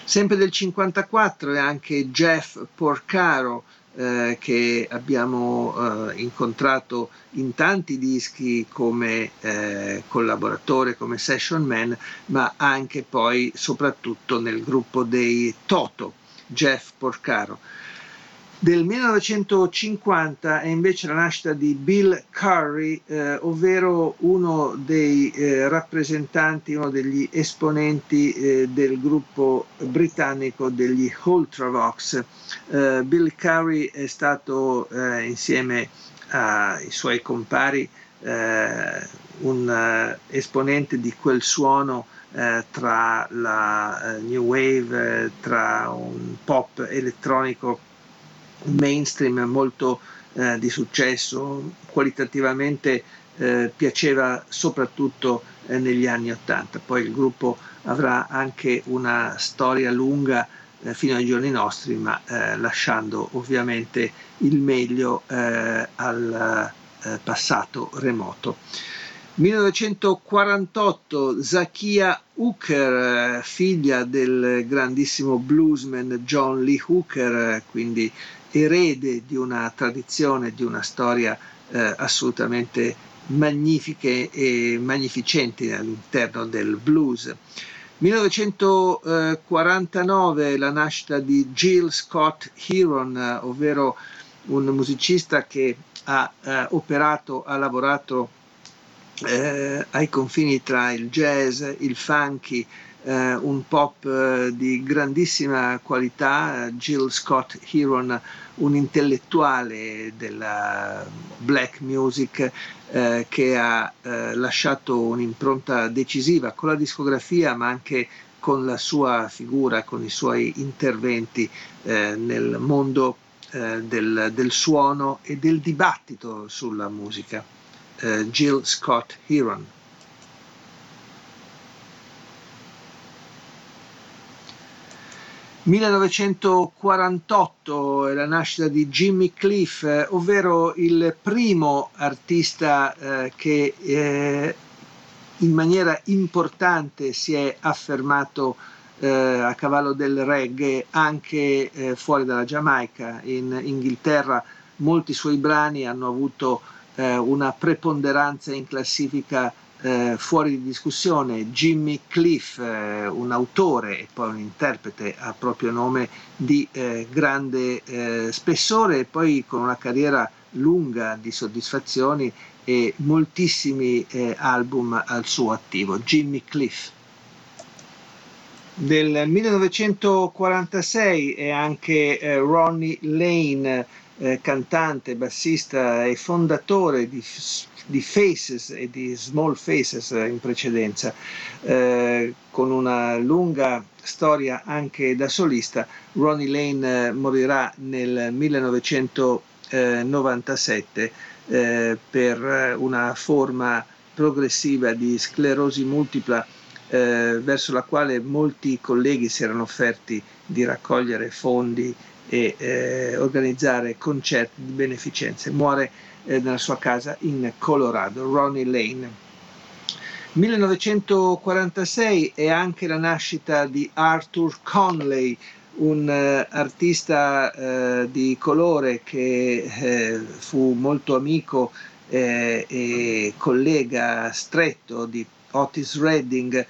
Sempre del 54 è anche Jeff Porcaro eh, che abbiamo eh, incontrato in tanti dischi come eh, collaboratore, come session man, ma anche poi soprattutto nel gruppo dei Toto, Jeff Porcaro. Del 1950 è invece la nascita di Bill Curry, eh, ovvero uno dei eh, rappresentanti, uno degli esponenti eh, del gruppo britannico degli Ultravox. Eh, Bill Curry è stato eh, insieme ai suoi compari eh, un esponente di quel suono tra la new wave, tra un pop elettronico mainstream molto eh, di successo, qualitativamente eh, piaceva soprattutto eh, negli anni Ottanta. Poi il gruppo avrà anche una storia lunga eh, fino ai giorni nostri, ma eh, lasciando ovviamente il meglio eh, al passato remoto. 1948 Zakia Hooker, figlia del grandissimo bluesman John Lee Hooker, quindi erede di una tradizione, di una storia eh, assolutamente magnifiche e magnificenti all'interno del blues. 1949 la nascita di Jill Scott Heron, ovvero un musicista che ha eh, operato, ha lavorato eh, ai confini tra il jazz, il funky, eh, un pop eh, di grandissima qualità, Jill Scott Heron, un intellettuale della black music eh, che ha eh, lasciato un'impronta decisiva con la discografia ma anche con la sua figura, con i suoi interventi eh, nel mondo eh, del, del, suono e del dibattito sulla musica. Jill Scott Heron. 1948 è la nascita di Jimmy Cliff, eh, ovvero il primo artista eh, che eh, in maniera importante si è affermato eh, a cavallo del reggae anche eh, fuori dalla Giamaica. In Inghilterra molti suoi brani hanno avuto una preponderanza in classifica eh, fuori di discussione Jimmy Cliff, eh, un autore e poi un interprete a proprio nome di eh, grande eh, spessore e poi con una carriera lunga di soddisfazioni e moltissimi eh, album al suo attivo. Jimmy Cliff. Del 1946 è anche eh, Ronnie Lane, cantante, bassista e fondatore di di Faces e di Small Faces in precedenza, eh, con una lunga storia anche da solista. Ronnie Lane eh, morirà nel 1997 eh, per una forma progressiva di sclerosi multipla eh, verso la quale molti colleghi si erano offerti di raccogliere fondi e eh, organizzare concerti di beneficenza. Muore eh, nella sua casa in Colorado, Ronnie Lane. 1946 è anche la nascita di Arthur Conley, un uh, artista uh, di colore che uh, fu molto amico e collega stretto di Otis Redding.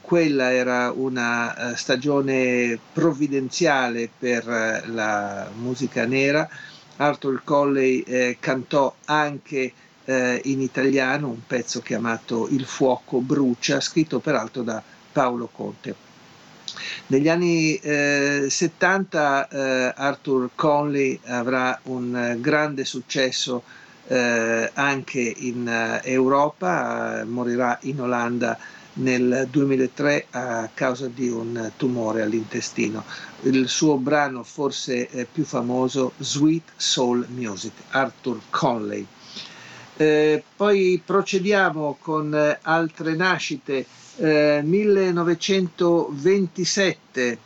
quella era una stagione provvidenziale per la musica nera Arthur Colley eh, cantò anche eh, in italiano un pezzo chiamato Il fuoco brucia, scritto peraltro da Paolo Conte. Negli anni eh, 70 eh, Arthur Conley avrà un eh, grande successo eh, anche in Europa, morirà in Olanda nel 2003 a causa di un tumore all'intestino. Il suo brano forse più famoso, Sweet Soul Music, Arthur Conley. Eh, poi procediamo con eh, altre nascite. 1927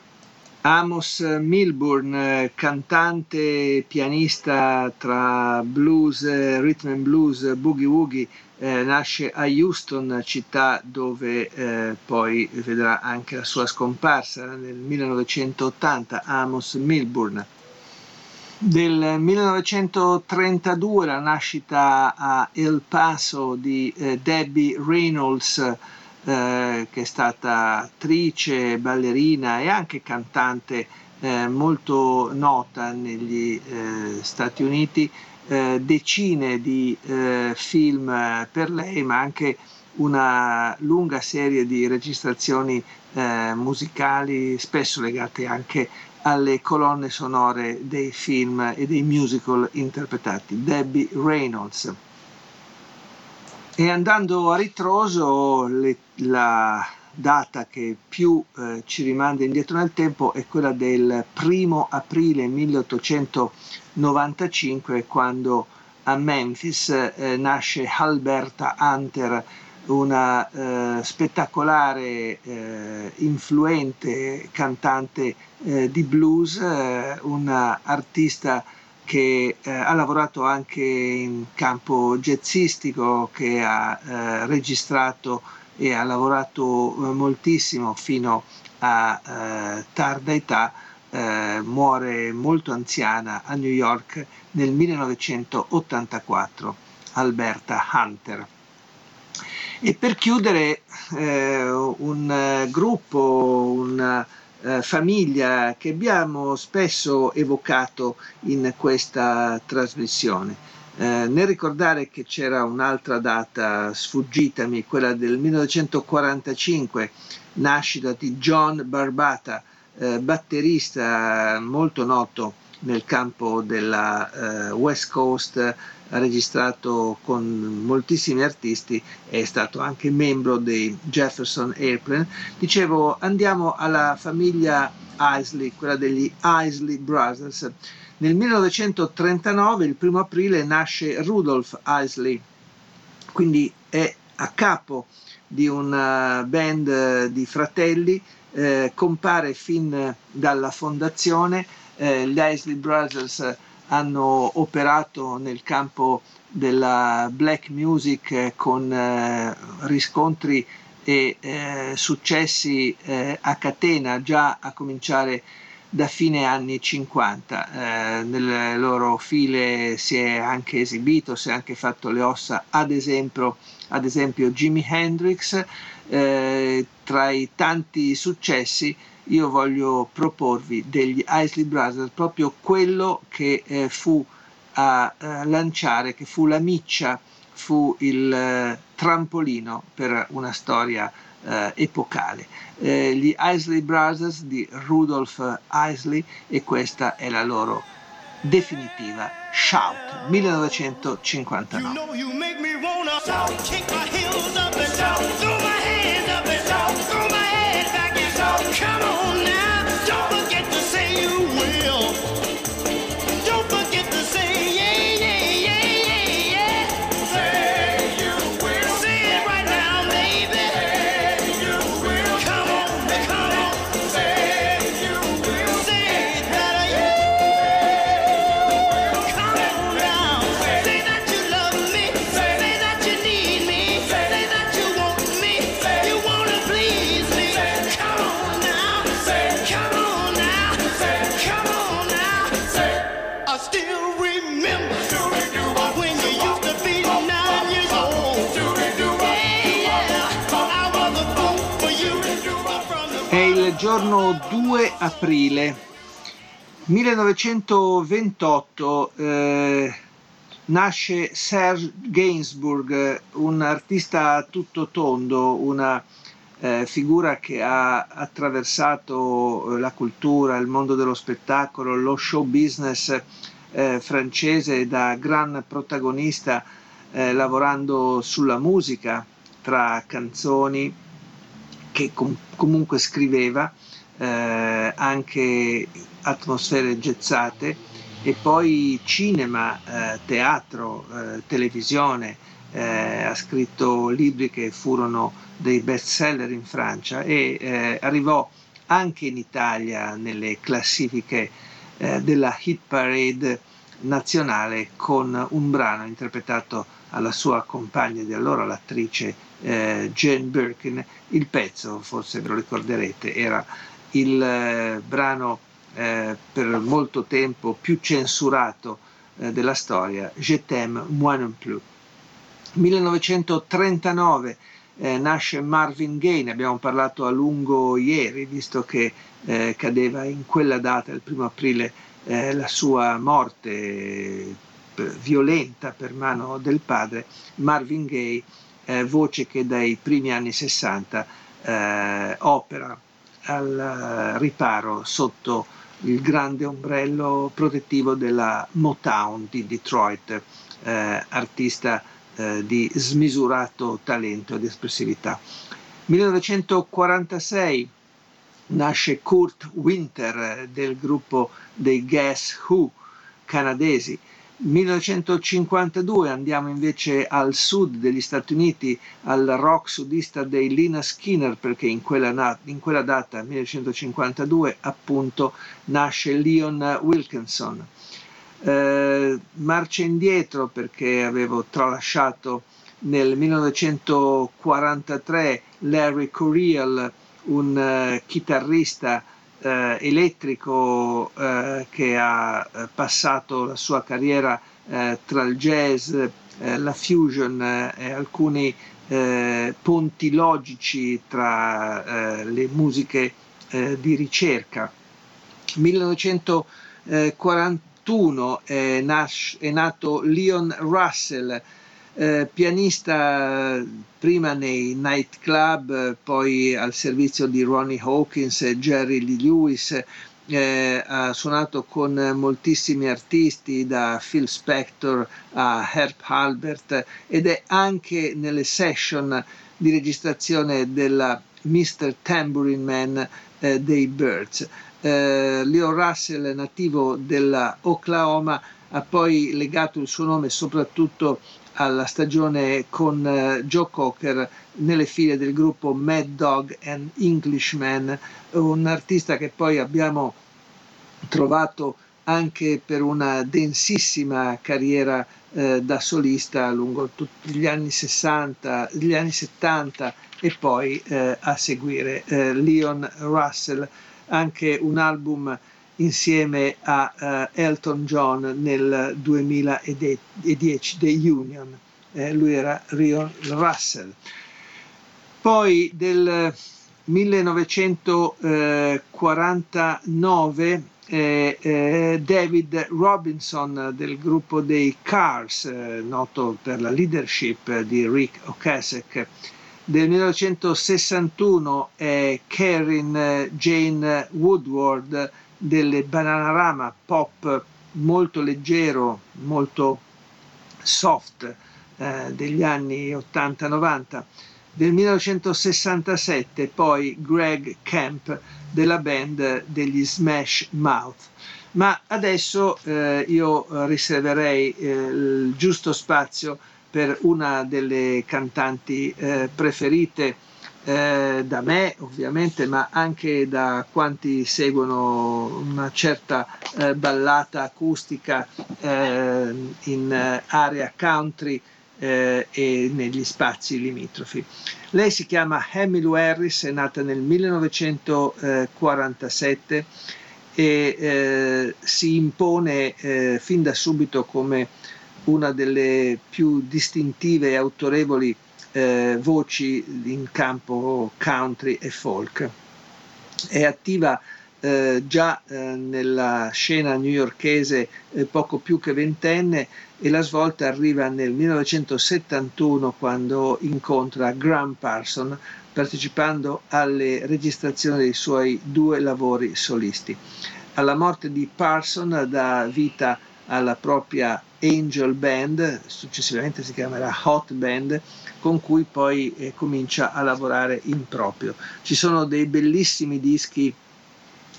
Amos Milburn, cantante, pianista tra blues, rhythm and blues, boogie woogie, eh, nasce a Houston, città dove eh, poi vedrà anche la sua scomparsa nel 1980, Amos Milburn. Del 1932 la nascita a El Paso di eh, Debbie Reynolds, eh, che è stata attrice, ballerina e anche cantante eh, molto nota negli eh, Stati Uniti, eh, decine di eh, film per lei, ma anche una lunga serie di registrazioni musicali, spesso legate anche alle colonne sonore dei film e dei musical interpretati. Debbie Reynolds. E andando a ritroso, le, la data che più eh, ci rimanda indietro nel tempo è quella del primo aprile 1895, quando a Memphis eh, nasce Alberta Hunter, una eh, spettacolare, eh, influente cantante eh, di blues, eh, una artista che eh, ha lavorato anche in campo jazzistico, che ha eh, registrato e ha lavorato eh, moltissimo fino a eh, tarda età, eh, muore molto anziana a New York nel 1984, Alberta Hunter. E per chiudere eh, un gruppo, un eh, famiglia che abbiamo spesso evocato in questa trasmissione. Eh, nel ricordare che c'era un'altra data sfuggitami, quella del 1945, nascita di John Barbata, eh, batterista molto noto nel campo della eh, West Coast, ha registrato con moltissimi artisti, è stato anche membro dei Jefferson Airplane. Dicevo, andiamo alla famiglia Isley, quella degli Isley Brothers. Nel 1939, il primo aprile, nasce Rudolph Isley, quindi è a capo di una band di fratelli, eh, compare fin dalla fondazione eh, gli Isley Brothers hanno operato nel campo della black music eh, con eh, riscontri e eh, successi eh, a catena già a cominciare da fine anni 50. Eh, nelle loro file si è anche esibito, si è anche fatto le ossa, ad esempio, ad esempio Jimi Hendrix. Eh, tra i tanti successi io voglio proporvi degli Isley Brothers proprio quello che eh, fu a eh, lanciare, che fu la miccia, fu il eh, trampolino per una storia eh, epocale. Eh, gli Isley Brothers di Rudolph Isley e questa è la loro definitiva Shout 1959. You know you giorno 2 aprile 1928 eh, nasce Serge Gainsbourg, un artista tutto tondo, una eh, figura che ha attraversato la cultura, il mondo dello spettacolo, lo show business eh, francese da gran protagonista eh, lavorando sulla musica tra canzoni che com- comunque scriveva eh, anche atmosfere gezzate e poi cinema, eh, teatro, eh, televisione, eh, ha scritto libri che furono dei best seller in Francia e eh, arrivò anche in Italia nelle classifiche eh, della hit parade nazionale con un brano interpretato alla sua compagna di allora, l'attrice Jane Birkin. Il pezzo, forse ve lo ricorderete, era il eh, brano eh, per molto tempo più censurato eh, della storia, Je t'aime, moi non plus. 1939 eh, nasce Marvin Gaye, ne abbiamo parlato a lungo ieri, visto che eh, cadeva in quella data, il primo aprile, la sua morte violenta per mano del padre, Marvin Gaye, eh, voce che dai primi anni 60 eh, opera al riparo sotto il grande ombrello protettivo della Motown di Detroit, artista eh, di smisurato talento ed espressività. 1946 nasce Kurt Winter eh, del gruppo dei Guess Who canadesi. 1952 andiamo invece al sud degli Stati Uniti, al rock sudista dei Lina Skinner, perché in quella, in quella data, 1952, appunto, nasce Leon Wilkinson. Eh, marcia indietro perché avevo tralasciato nel 1943 Larry Curiel, un uh, chitarrista uh, elettrico uh, che ha passato la sua carriera tra il jazz, la fusion e alcuni ponti logici tra le musiche di ricerca. 1940 1981 è, nas- è nato Leon Russell, eh, pianista prima nei nightclub, poi al servizio di Ronnie Hawkins e Jerry Lee Lewis. Eh, ha suonato con moltissimi artisti da Phil Spector a Herb Halbert ed è anche nelle session di registrazione della Mr. Tambourine Man eh, dei Birds eh, Leo Russell, nativo dell'Oklahoma, ha poi legato il suo nome soprattutto alla stagione con eh, Joe Cocker nelle file del gruppo Mad Dog and Englishman, un artista che poi abbiamo trovato anche per una densissima carriera eh, da solista lungo tutti gli anni 60, gli anni 70 e poi eh, a seguire eh, Leon Russell. Anche un album insieme a uh, Elton John nel 2010, The Union. Eh, lui era Rion Russell. Poi del 1949 eh, eh, David Robinson del gruppo dei Cars, eh, noto per la leadership di Rick Ocasek, del 1961 è Karen Jane Woodward delle Bananarama, pop molto leggero, molto soft eh, degli anni 80-90. Del 1967 poi Greg Camp della band degli Smash Mouth. Ma adesso eh, io riserverei eh, il giusto spazio per una delle cantanti eh, preferite eh, da me ovviamente, ma anche da quanti seguono una certa eh, ballata acustica eh, in eh, area country eh, e negli spazi limitrofi. Lei si chiama Emmylou Harris, è nata nel 1947 e si impone fin da subito come una delle più distintive e autorevoli eh, voci in campo country e folk. È attiva eh, già eh, nella scena newyorkese eh, poco più che ventenne e la svolta arriva nel 1971 quando incontra Graham Parson partecipando alle registrazioni dei suoi due lavori solisti. Alla morte di Parson dà vita alla propria Angel Band, successivamente si chiamerà Hot Band, con cui poi eh, comincia a lavorare in proprio. Ci sono dei bellissimi dischi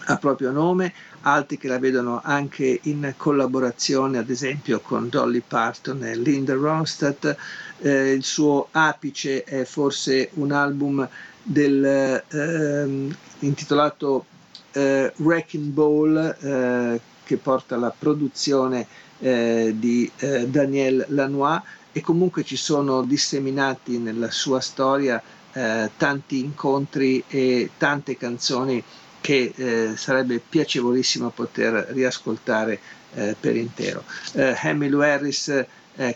a proprio nome, altri che la vedono anche in collaborazione ad esempio con Dolly Parton e Linda Ronstadt. Eh, il suo apice è forse un album del, eh, intitolato eh, Wrecking Ball eh, che porta alla produzione eh, di eh, Daniel Lanois e comunque ci sono disseminati nella sua storia tanti incontri e tante canzoni che eh, sarebbe piacevolissimo poter riascoltare eh, per intero. Eh, Emmylou Harris,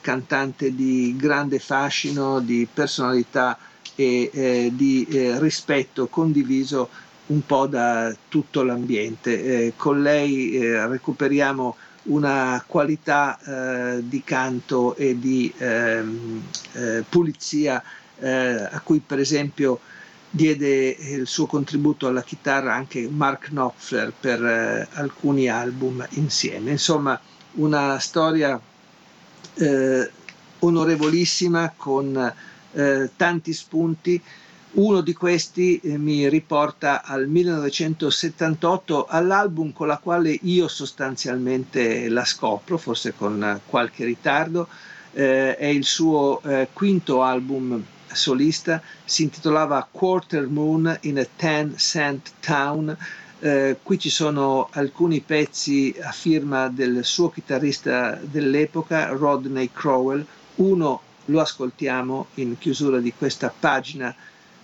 cantante di grande fascino, di personalità e eh, di eh, rispetto condiviso un po' da tutto l'ambiente. Eh, con lei recuperiamo una qualità di canto e di ehm, pulizia a cui per esempio diede il suo contributo alla chitarra anche Mark Knopfler per eh, alcuni album insieme. Insomma, una storia eh, onorevolissima con eh, tanti spunti. Uno di questi eh, mi riporta al 1978 all'album con la quale io sostanzialmente la scopro, forse con qualche ritardo. Eh, è il suo eh, quinto album solista, si intitolava Quarter Moon in a Ten Cent Town. Eh, qui ci sono alcuni pezzi a firma del suo chitarrista dell'epoca, Rodney Crowell. Uno lo ascoltiamo in chiusura di questa pagina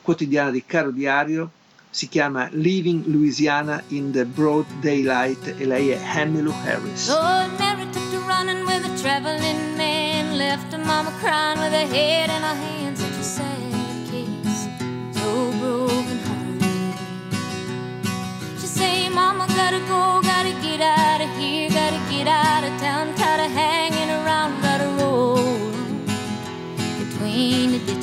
quotidiana di Caro Diario. Si chiama Leaving Louisiana in the Broad Daylight e lei è Emmylou Harris. Lord Mary took to running with a traveling man, left her mama crying with her head in her hands. broken hearted. She say, Mama, gotta go, gotta get out of here, gotta get out of town, tired of hanging around, gotta roll between the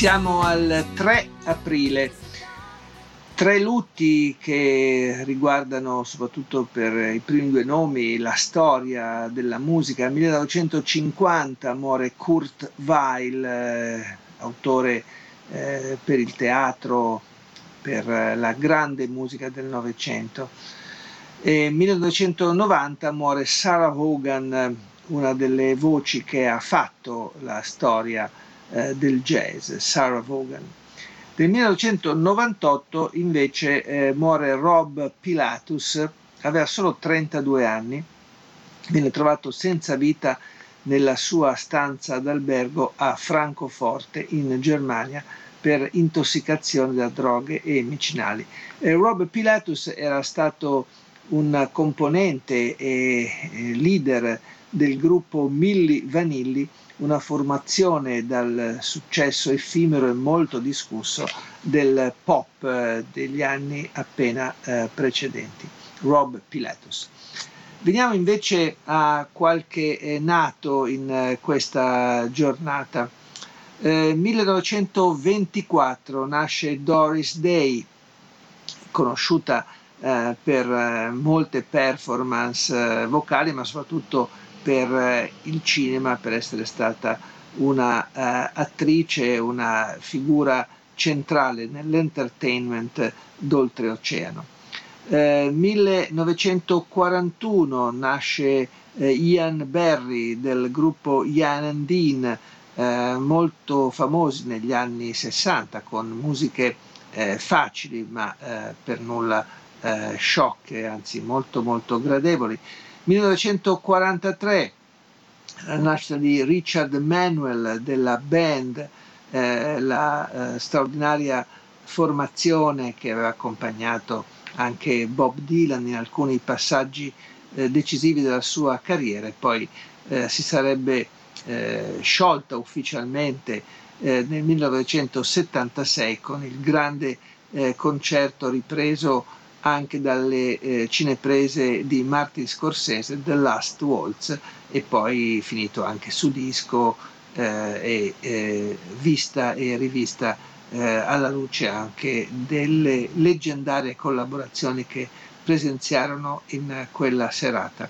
Siamo al 3 aprile. Tre lutti che riguardano soprattutto per i primi due nomi la storia della musica. Nel 1950 muore Kurt Weill, eh, autore eh, per il teatro, per la grande musica del Novecento. Nel 1990 muore Sarah Vaughan, una delle voci che ha fatto la storia eh, del jazz, Sarah Vaughan. Nel 1998 invece eh, muore Rob Pilatus, aveva solo 32 anni, viene trovato senza vita nella sua stanza d'albergo a Francoforte in Germania per intossicazione da droghe e medicinali. Eh, Rob Pilatus era stato un componente e leader del gruppo Milli Vanilli una formazione dal successo effimero e molto discusso del pop eh, degli anni appena eh, precedenti, Rob Pilatus. Veniamo invece a qualche eh, nato in eh, questa giornata. 1924 nasce Doris Day, conosciuta eh, per eh, molte performance eh, vocali, ma soprattutto per eh, il cinema, per essere stata una uh, attrice, una figura centrale nell'entertainment d'oltreoceano. Eh, 1941 nasce eh, Ian Berry del gruppo Ian and Dean, eh, molto famosi negli anni 60 con musiche eh, facili ma per nulla sciocche, anzi molto molto gradevoli. 1943, la nascita di Richard Manuel della band, eh, la eh, straordinaria formazione che aveva accompagnato anche Bob Dylan in alcuni passaggi eh, decisivi della sua carriera e poi eh, si sarebbe eh, sciolta ufficialmente eh, nel 1976 con il grande concerto ripreso anche dalle eh, cineprese di Martin Scorsese, The Last Waltz, e poi finito anche su disco eh, e eh, vista e rivista eh, alla luce anche delle leggendarie collaborazioni che presenziarono in quella serata.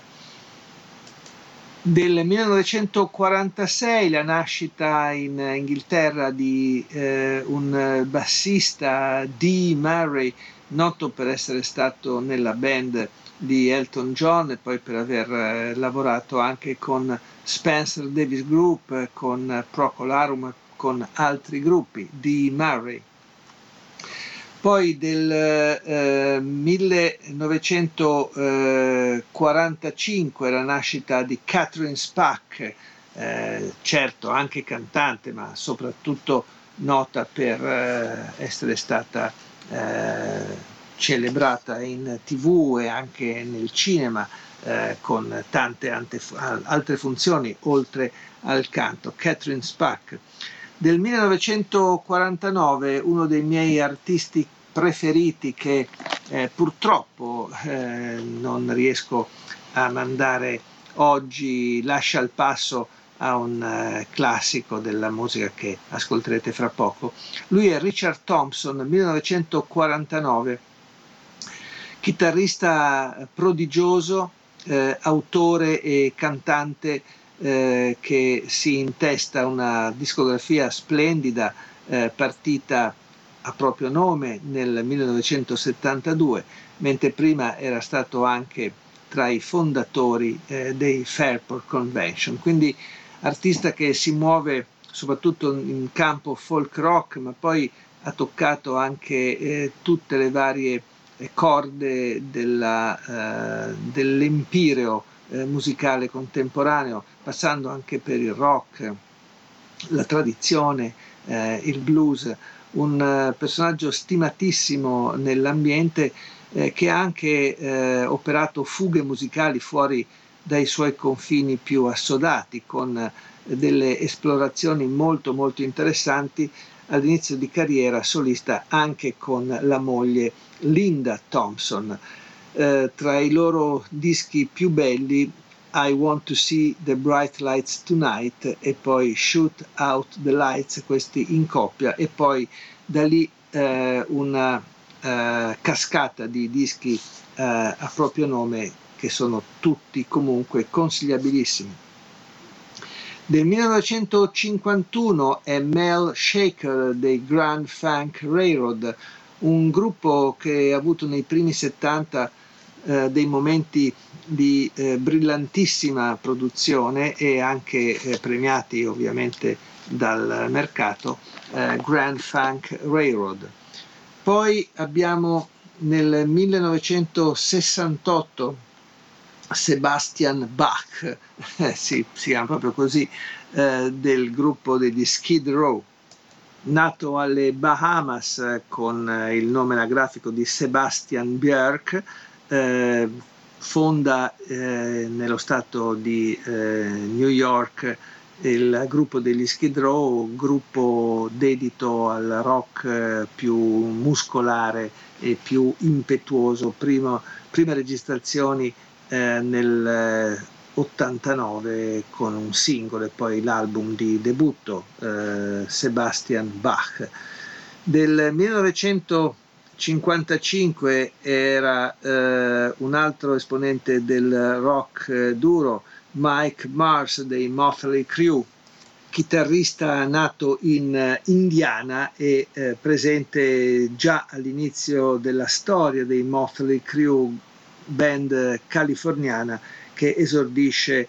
Del 1946 la nascita in Inghilterra di eh, un bassista Dee Murray, noto per essere stato nella band di Elton John e poi per aver eh, lavorato anche con Spencer Davis Group, con Procol Harum, con altri gruppi, di Murray. Poi del eh, 1945 la nascita di Catherine Spack, eh, certo anche cantante, ma soprattutto nota per eh, essere stata eh, celebrata in tv e anche nel cinema eh, con tante ante, altre funzioni oltre al canto. Catherine Spack. Del 1949 uno dei miei artisti preferiti che eh, purtroppo eh, non riesco a mandare oggi lascia il passo a un uh, classico della musica che ascolterete fra poco. Lui è Richard Thompson, 1949, chitarrista prodigioso, eh, autore e cantante eh, che si intesta una discografia splendida eh, partita a proprio nome nel 1972, mentre prima era stato anche tra i fondatori eh, dei Fairport Convention, quindi artista che si muove soprattutto in campo folk rock, ma poi ha toccato anche eh, tutte le varie eh, corde della, eh, dell'empireo eh, musicale contemporaneo, passando anche per il rock, la tradizione, eh, il blues, un eh, personaggio stimatissimo nell'ambiente che ha anche operato fughe musicali fuori dai suoi confini più assodati, con delle esplorazioni molto molto interessanti all'inizio di carriera solista anche con la moglie Linda Thompson. Eh, tra i loro dischi più belli I Want to See the Bright Lights Tonight e poi Shoot Out the Lights, questi in coppia e poi da lì eh, una eh, cascata di dischi eh, a proprio nome che sono tutti comunque consigliabilissimi. Del 1951 è Mel Shaker dei Grand Funk Railroad, un gruppo che ha avuto nei primi 70 eh, dei momenti di eh, brillantissima produzione e anche eh, premiati ovviamente dal mercato eh, Grand Funk Railroad. Poi abbiamo nel 1968 Sebastian Bach, [LAUGHS] eh, sì, si chiama proprio così, eh, del gruppo degli Skid Row, nato alle Bahamas eh, con eh, il nome anagrafico di Sebastian Björk, eh, fonda eh, nello stato di New York il gruppo degli Skid Row, gruppo dedito al rock più muscolare e più impetuoso, Primo, prime registrazioni eh, nel 89 con un singolo e poi l'album di debutto eh, Sebastian Bach. Del 1955 era eh, un altro esponente del rock eh, duro, Mike Mars dei Motley Crue, chitarrista nato in Indiana e eh, presente già all'inizio della storia dei Motley Crue, band californiana che esordisce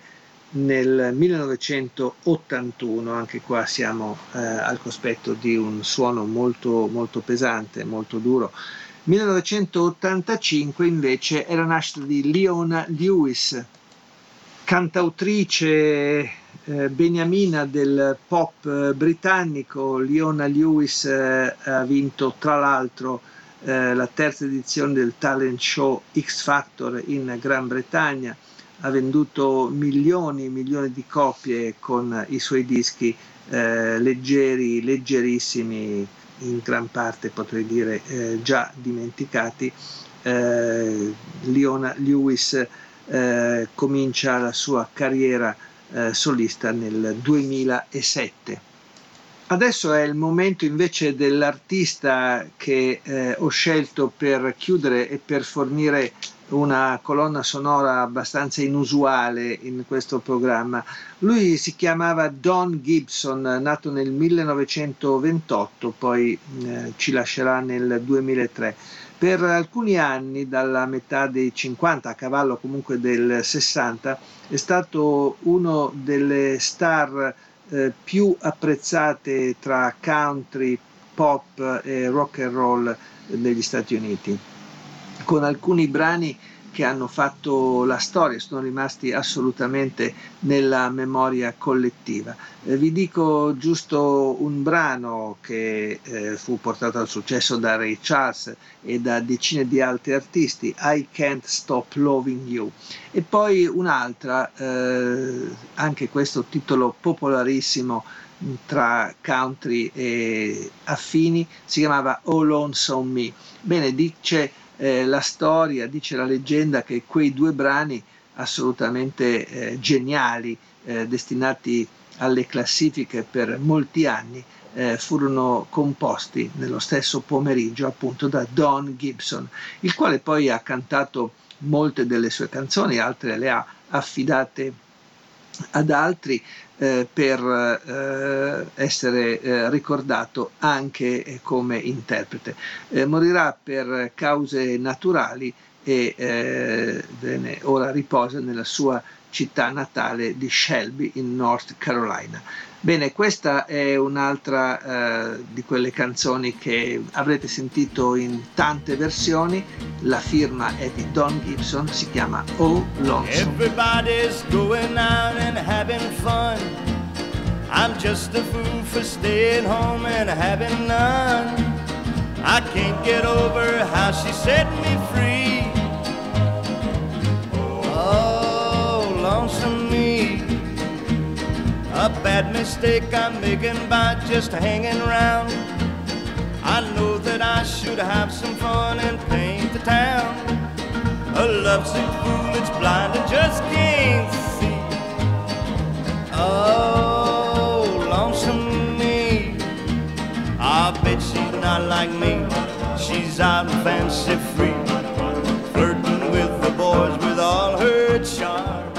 nel 1981, anche qua siamo eh, al cospetto di un suono molto, molto pesante, molto duro. 1985 invece è la nascita di Leona Lewis, cantautrice eh, beniamina del pop eh, britannico. Leona Lewis eh, ha vinto tra l'altro eh, la terza edizione del talent show X Factor in Gran Bretagna ha venduto milioni e milioni di copie con i suoi dischi eh, leggeri, leggerissimi, in gran parte potrei dire eh, già dimenticati, eh, Leona Lewis eh, comincia la sua carriera eh, solista nel 2007. Adesso è il momento invece dell'artista che eh, ho scelto per chiudere e per fornire una colonna sonora abbastanza inusuale in questo programma. Lui si chiamava Don Gibson, nato nel 1928, poi eh, ci lascerà nel 2003. Per alcuni anni, dalla metà dei 50 a cavallo comunque del 60, è stato uno delle star eh, più apprezzate tra country, pop e rock and roll negli Stati Uniti, con alcuni brani che hanno fatto la storia, sono rimasti assolutamente nella memoria collettiva. Eh, vi dico giusto un brano che eh, fu portato al successo da Ray Charles e da decine di altri artisti, I Can't Stop Loving You, e poi un'altra, eh, anche questo titolo popolarissimo tra country e affini, si chiamava All Lonesome Me. Bene, dice eh, la storia, dice la leggenda che quei due brani assolutamente eh, geniali, eh, destinati alle classifiche per molti anni, eh, furono composti nello stesso pomeriggio appunto da Don Gibson, il quale poi ha cantato molte delle sue canzoni, altre le ha affidate ad altri eh, per eh, essere eh, ricordato anche eh, come interprete. Eh, morirà per cause naturali e bene, ora riposa nella sua città natale di Shelby in North Carolina. Bene, questa è un'altra eh, di quelle canzoni che avrete sentito in tante versioni. La firma è di Don Gibson, si chiama Oh Lonesome. Everybody's going out and having fun. I'm just a fool for staying home and having none. I can't get over how she set me free. Oh, lonesome A bad mistake I'm making by just hanging around. I know that I should have some fun and paint the town. A lovesick fool that's blind and just can't see. Oh, lonesome me. I bet she's not like me. She's out and fancy free, flirting with the boys with all her charms.